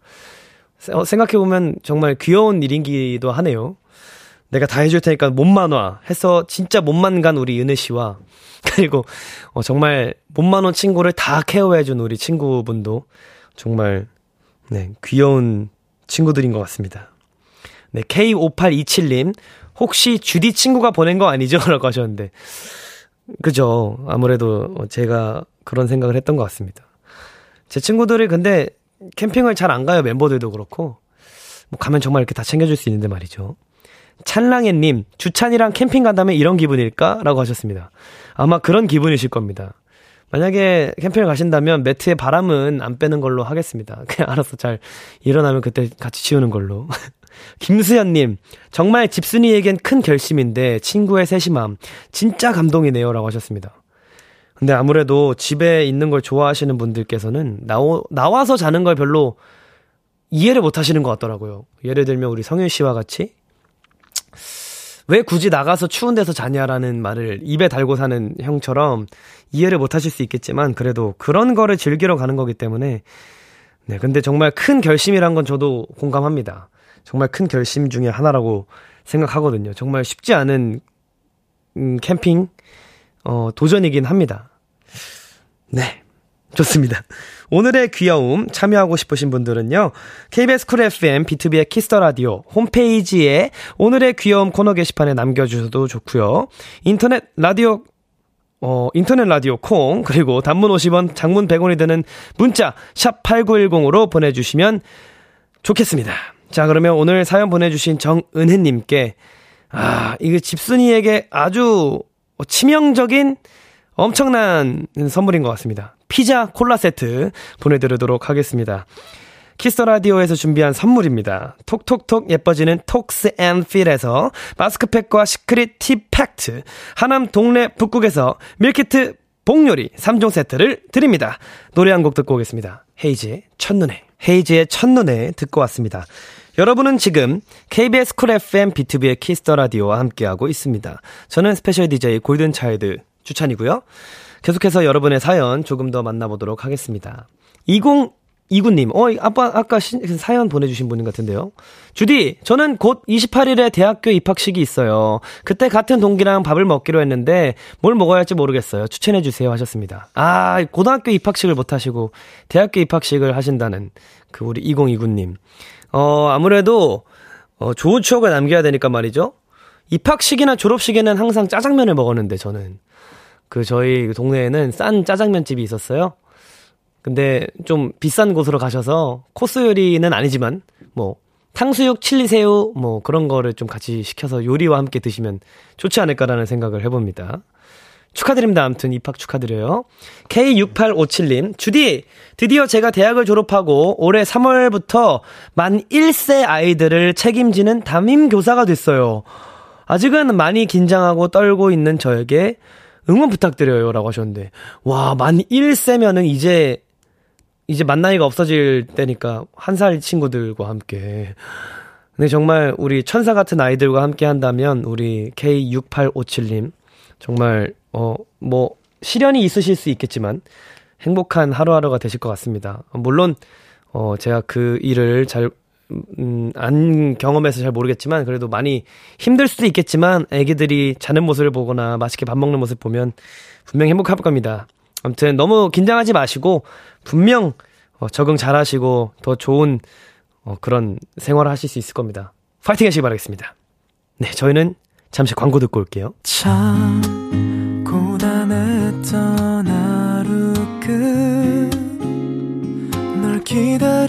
어, 생각해보면 정말 귀여운 일인기도 하네요. 내가 다 해줄 테니까 몸만 와 해서 진짜 몸만 간 우리 은혜 씨와 *laughs* 그리고 어, 정말 몸만 온 친구를 다 케어해준 우리 친구분도 정말 네 귀여운 친구들인 것 같습니다. 네 K5827님 혹시 주디 친구가 보낸 거 아니죠? *laughs* 라고 하셨는데 그죠 아무래도 제가 그런 생각을 했던 것 같습니다. 제 친구들이 근데 캠핑을 잘 안 가요 멤버들도 그렇고 뭐 가면 정말 이렇게 다 챙겨줄 수 있는데 말이죠. 찰랑해님, 주찬이랑 캠핑 간다면 이런 기분일까? 라고 하셨습니다. 아마 그런 기분이실 겁니다. 만약에 캠핑을 가신다면 매트에 바람은 안 빼는 걸로 하겠습니다. *laughs* 그냥 알아서 잘 일어나면 그때 같이 치우는 걸로. *laughs* 김수현님, 정말 집순이에겐 큰 결심인데 친구의 세심함, 진짜 감동이네요. 라고 하셨습니다. 근데 아무래도 집에 있는 걸 좋아하시는 분들께서는 나오, 나와서 자는 걸 별로 이해를 못 하시는 것 같더라고요. 예를 들면 우리 성윤 씨와 같이 왜 굳이 나가서 추운 데서 자냐라는 말을 입에 달고 사는 형처럼 이해를 못 하실 수 있겠지만 그래도 그런 거를 즐기러 가는 거기 때문에 네, 근데 정말 큰 결심이란 건 저도 공감합니다. 정말 큰 결심 중에 하나라고 생각하거든요. 정말 쉽지 않은 음, 캠핑 어, 도전이긴 합니다. 네. 좋습니다. 오늘의 귀여움 참여하고 싶으신 분들은요. KBS Cool FM 비투비의 Kiss the Radio 홈페이지에 오늘의 귀여움 코너 게시판에 남겨 주셔도 좋고요. 인터넷 라디오 어, 인터넷 라디오 콩, 그리고 단문 50원, 장문 100원이 드는 문자, 샵 8910으로 보내주시면 좋겠습니다. 자, 그러면 오늘 사연 보내주신 정은혜님께, 아, 이거 집순이에게 아주 치명적인 엄청난 선물인 것 같습니다. 피자 콜라 세트 보내드리도록 하겠습니다. Kiss the Radio에서 준비한 선물입니다. 톡톡톡 예뻐지는 톡스앤필에서 마스크팩과 시크릿 티 팩트, 하남 동네 복국에서 밀키트 복요리 3종 세트를 드립니다. 노래 한 곡 듣고 오겠습니다. 헤이즈의 첫눈에. 헤이즈의 첫눈에 듣고 왔습니다. 여러분은 지금 KBS 쿨 FM B2B의 키스터 라디오와 함께하고 있습니다. 저는 special DJ 골든 차일드 주찬이고요. 계속해서 여러분의 사연 조금 더 만나보도록 하겠습니다. 2029님, 어, 아빠, 아까 시, 사연 보내주신 분인 같은데요. 주디, 저는 곧 28일에 대학교 입학식이 있어요. 그때 같은 동기랑 밥을 먹기로 했는데, 뭘 먹어야 할지 모르겠어요. 추천해주세요. 하셨습니다. 아, 고등학교 입학식을 못하시고, 대학교 입학식을 하신다는 그 우리 2029님. 어, 아무래도, 어, 좋은 추억을 남겨야 되니까 말이죠. 입학식이나 졸업식에는 항상 짜장면을 먹었는데, 저는. 그 저희 동네에는 싼 짜장면 집이 있었어요. 근데 좀 비싼 곳으로 가셔서 코스 요리는 아니지만 뭐 탕수육, 칠리새우 뭐 그런 거를 좀 같이 시켜서 요리와 함께 드시면 좋지 않을까라는 생각을 해봅니다. 축하드립니다. 아무튼 입학 축하드려요. K6857님, 주디, 드디어 제가 대학을 졸업하고 올해 3월부터 만 1세 아이들을 책임지는 담임 교사가 됐어요. 아직은 많이 긴장하고 떨고 있는 저에게 응원 부탁드려요. 라고 하셨는데, 와, 만 1세면은 이제, 이제 만 나이가 없어질 때니까, 한 살 친구들과 함께. 근데 정말 우리 천사 같은 아이들과 함께 한다면 우리 K6857님 정말 어 뭐 시련이 있으실 수 있겠지만 행복한 하루하루가 되실 것 같습니다. 물론 어 제가 그 일을 잘 음, 안 경험해서 잘 모르겠지만 그래도 많이 힘들 수도 있겠지만 애기들이 자는 모습을 보거나 맛있게 밥 먹는 모습 보면 분명 행복할 겁니다. 아무튼 너무 긴장하지 마시고 분명 어, 적응 잘 하시고 더 좋은 어, 그런 생활을 하실 수 있을 겁니다. 파이팅 하시기 바라겠습니다. 네, 저희는 잠시 광고 듣고 올게요. 참 고단했던 하루 끝널 기다리고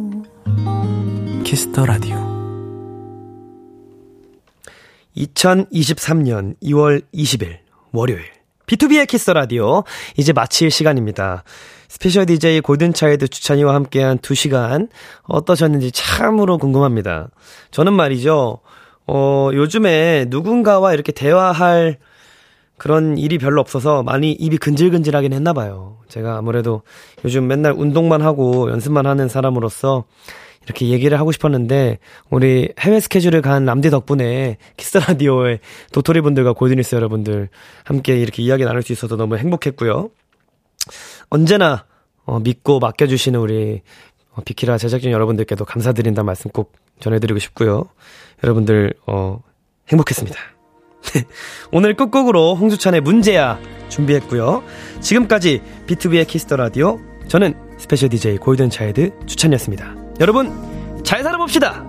Kiss the Radio 2023년 2월 20일 월요일 비투비의 Kiss the Radio 이제 마칠 시간입니다. special DJ 골든차일드 주찬이와 함께한 2시간 어떠셨는지 참으로 궁금합니다. 저는 말이죠. 어, 요즘에 누군가와 이렇게 대화할 그런 일이 별로 없어서 많이 입이 근질근질하긴 했나 봐요. 제가 아무래도 요즘 맨날 운동만 하고 연습만 하는 사람으로서 이렇게 얘기를 하고 싶었는데 우리 해외 스케줄을 간 람디 덕분에 Kiss the Radio의 도토리 분들과 골드니스 여러분들 함께 이렇게 이야기 나눌 수 있어서 너무 행복했고요. 언제나 어, 믿고 맡겨주시는 우리 어, 비키라 제작진 여러분들께도 감사드린다는 말씀 꼭 전해드리고 싶고요. 여러분들 어, 행복했습니다. *laughs* 오늘 끝곡으로 홍주찬의 문제아 준비했고요. 지금까지 비투비의 Kiss the Radio 저는 special DJ 골든 차일드 주찬이었습니다. 여러분 잘 살아봅시다.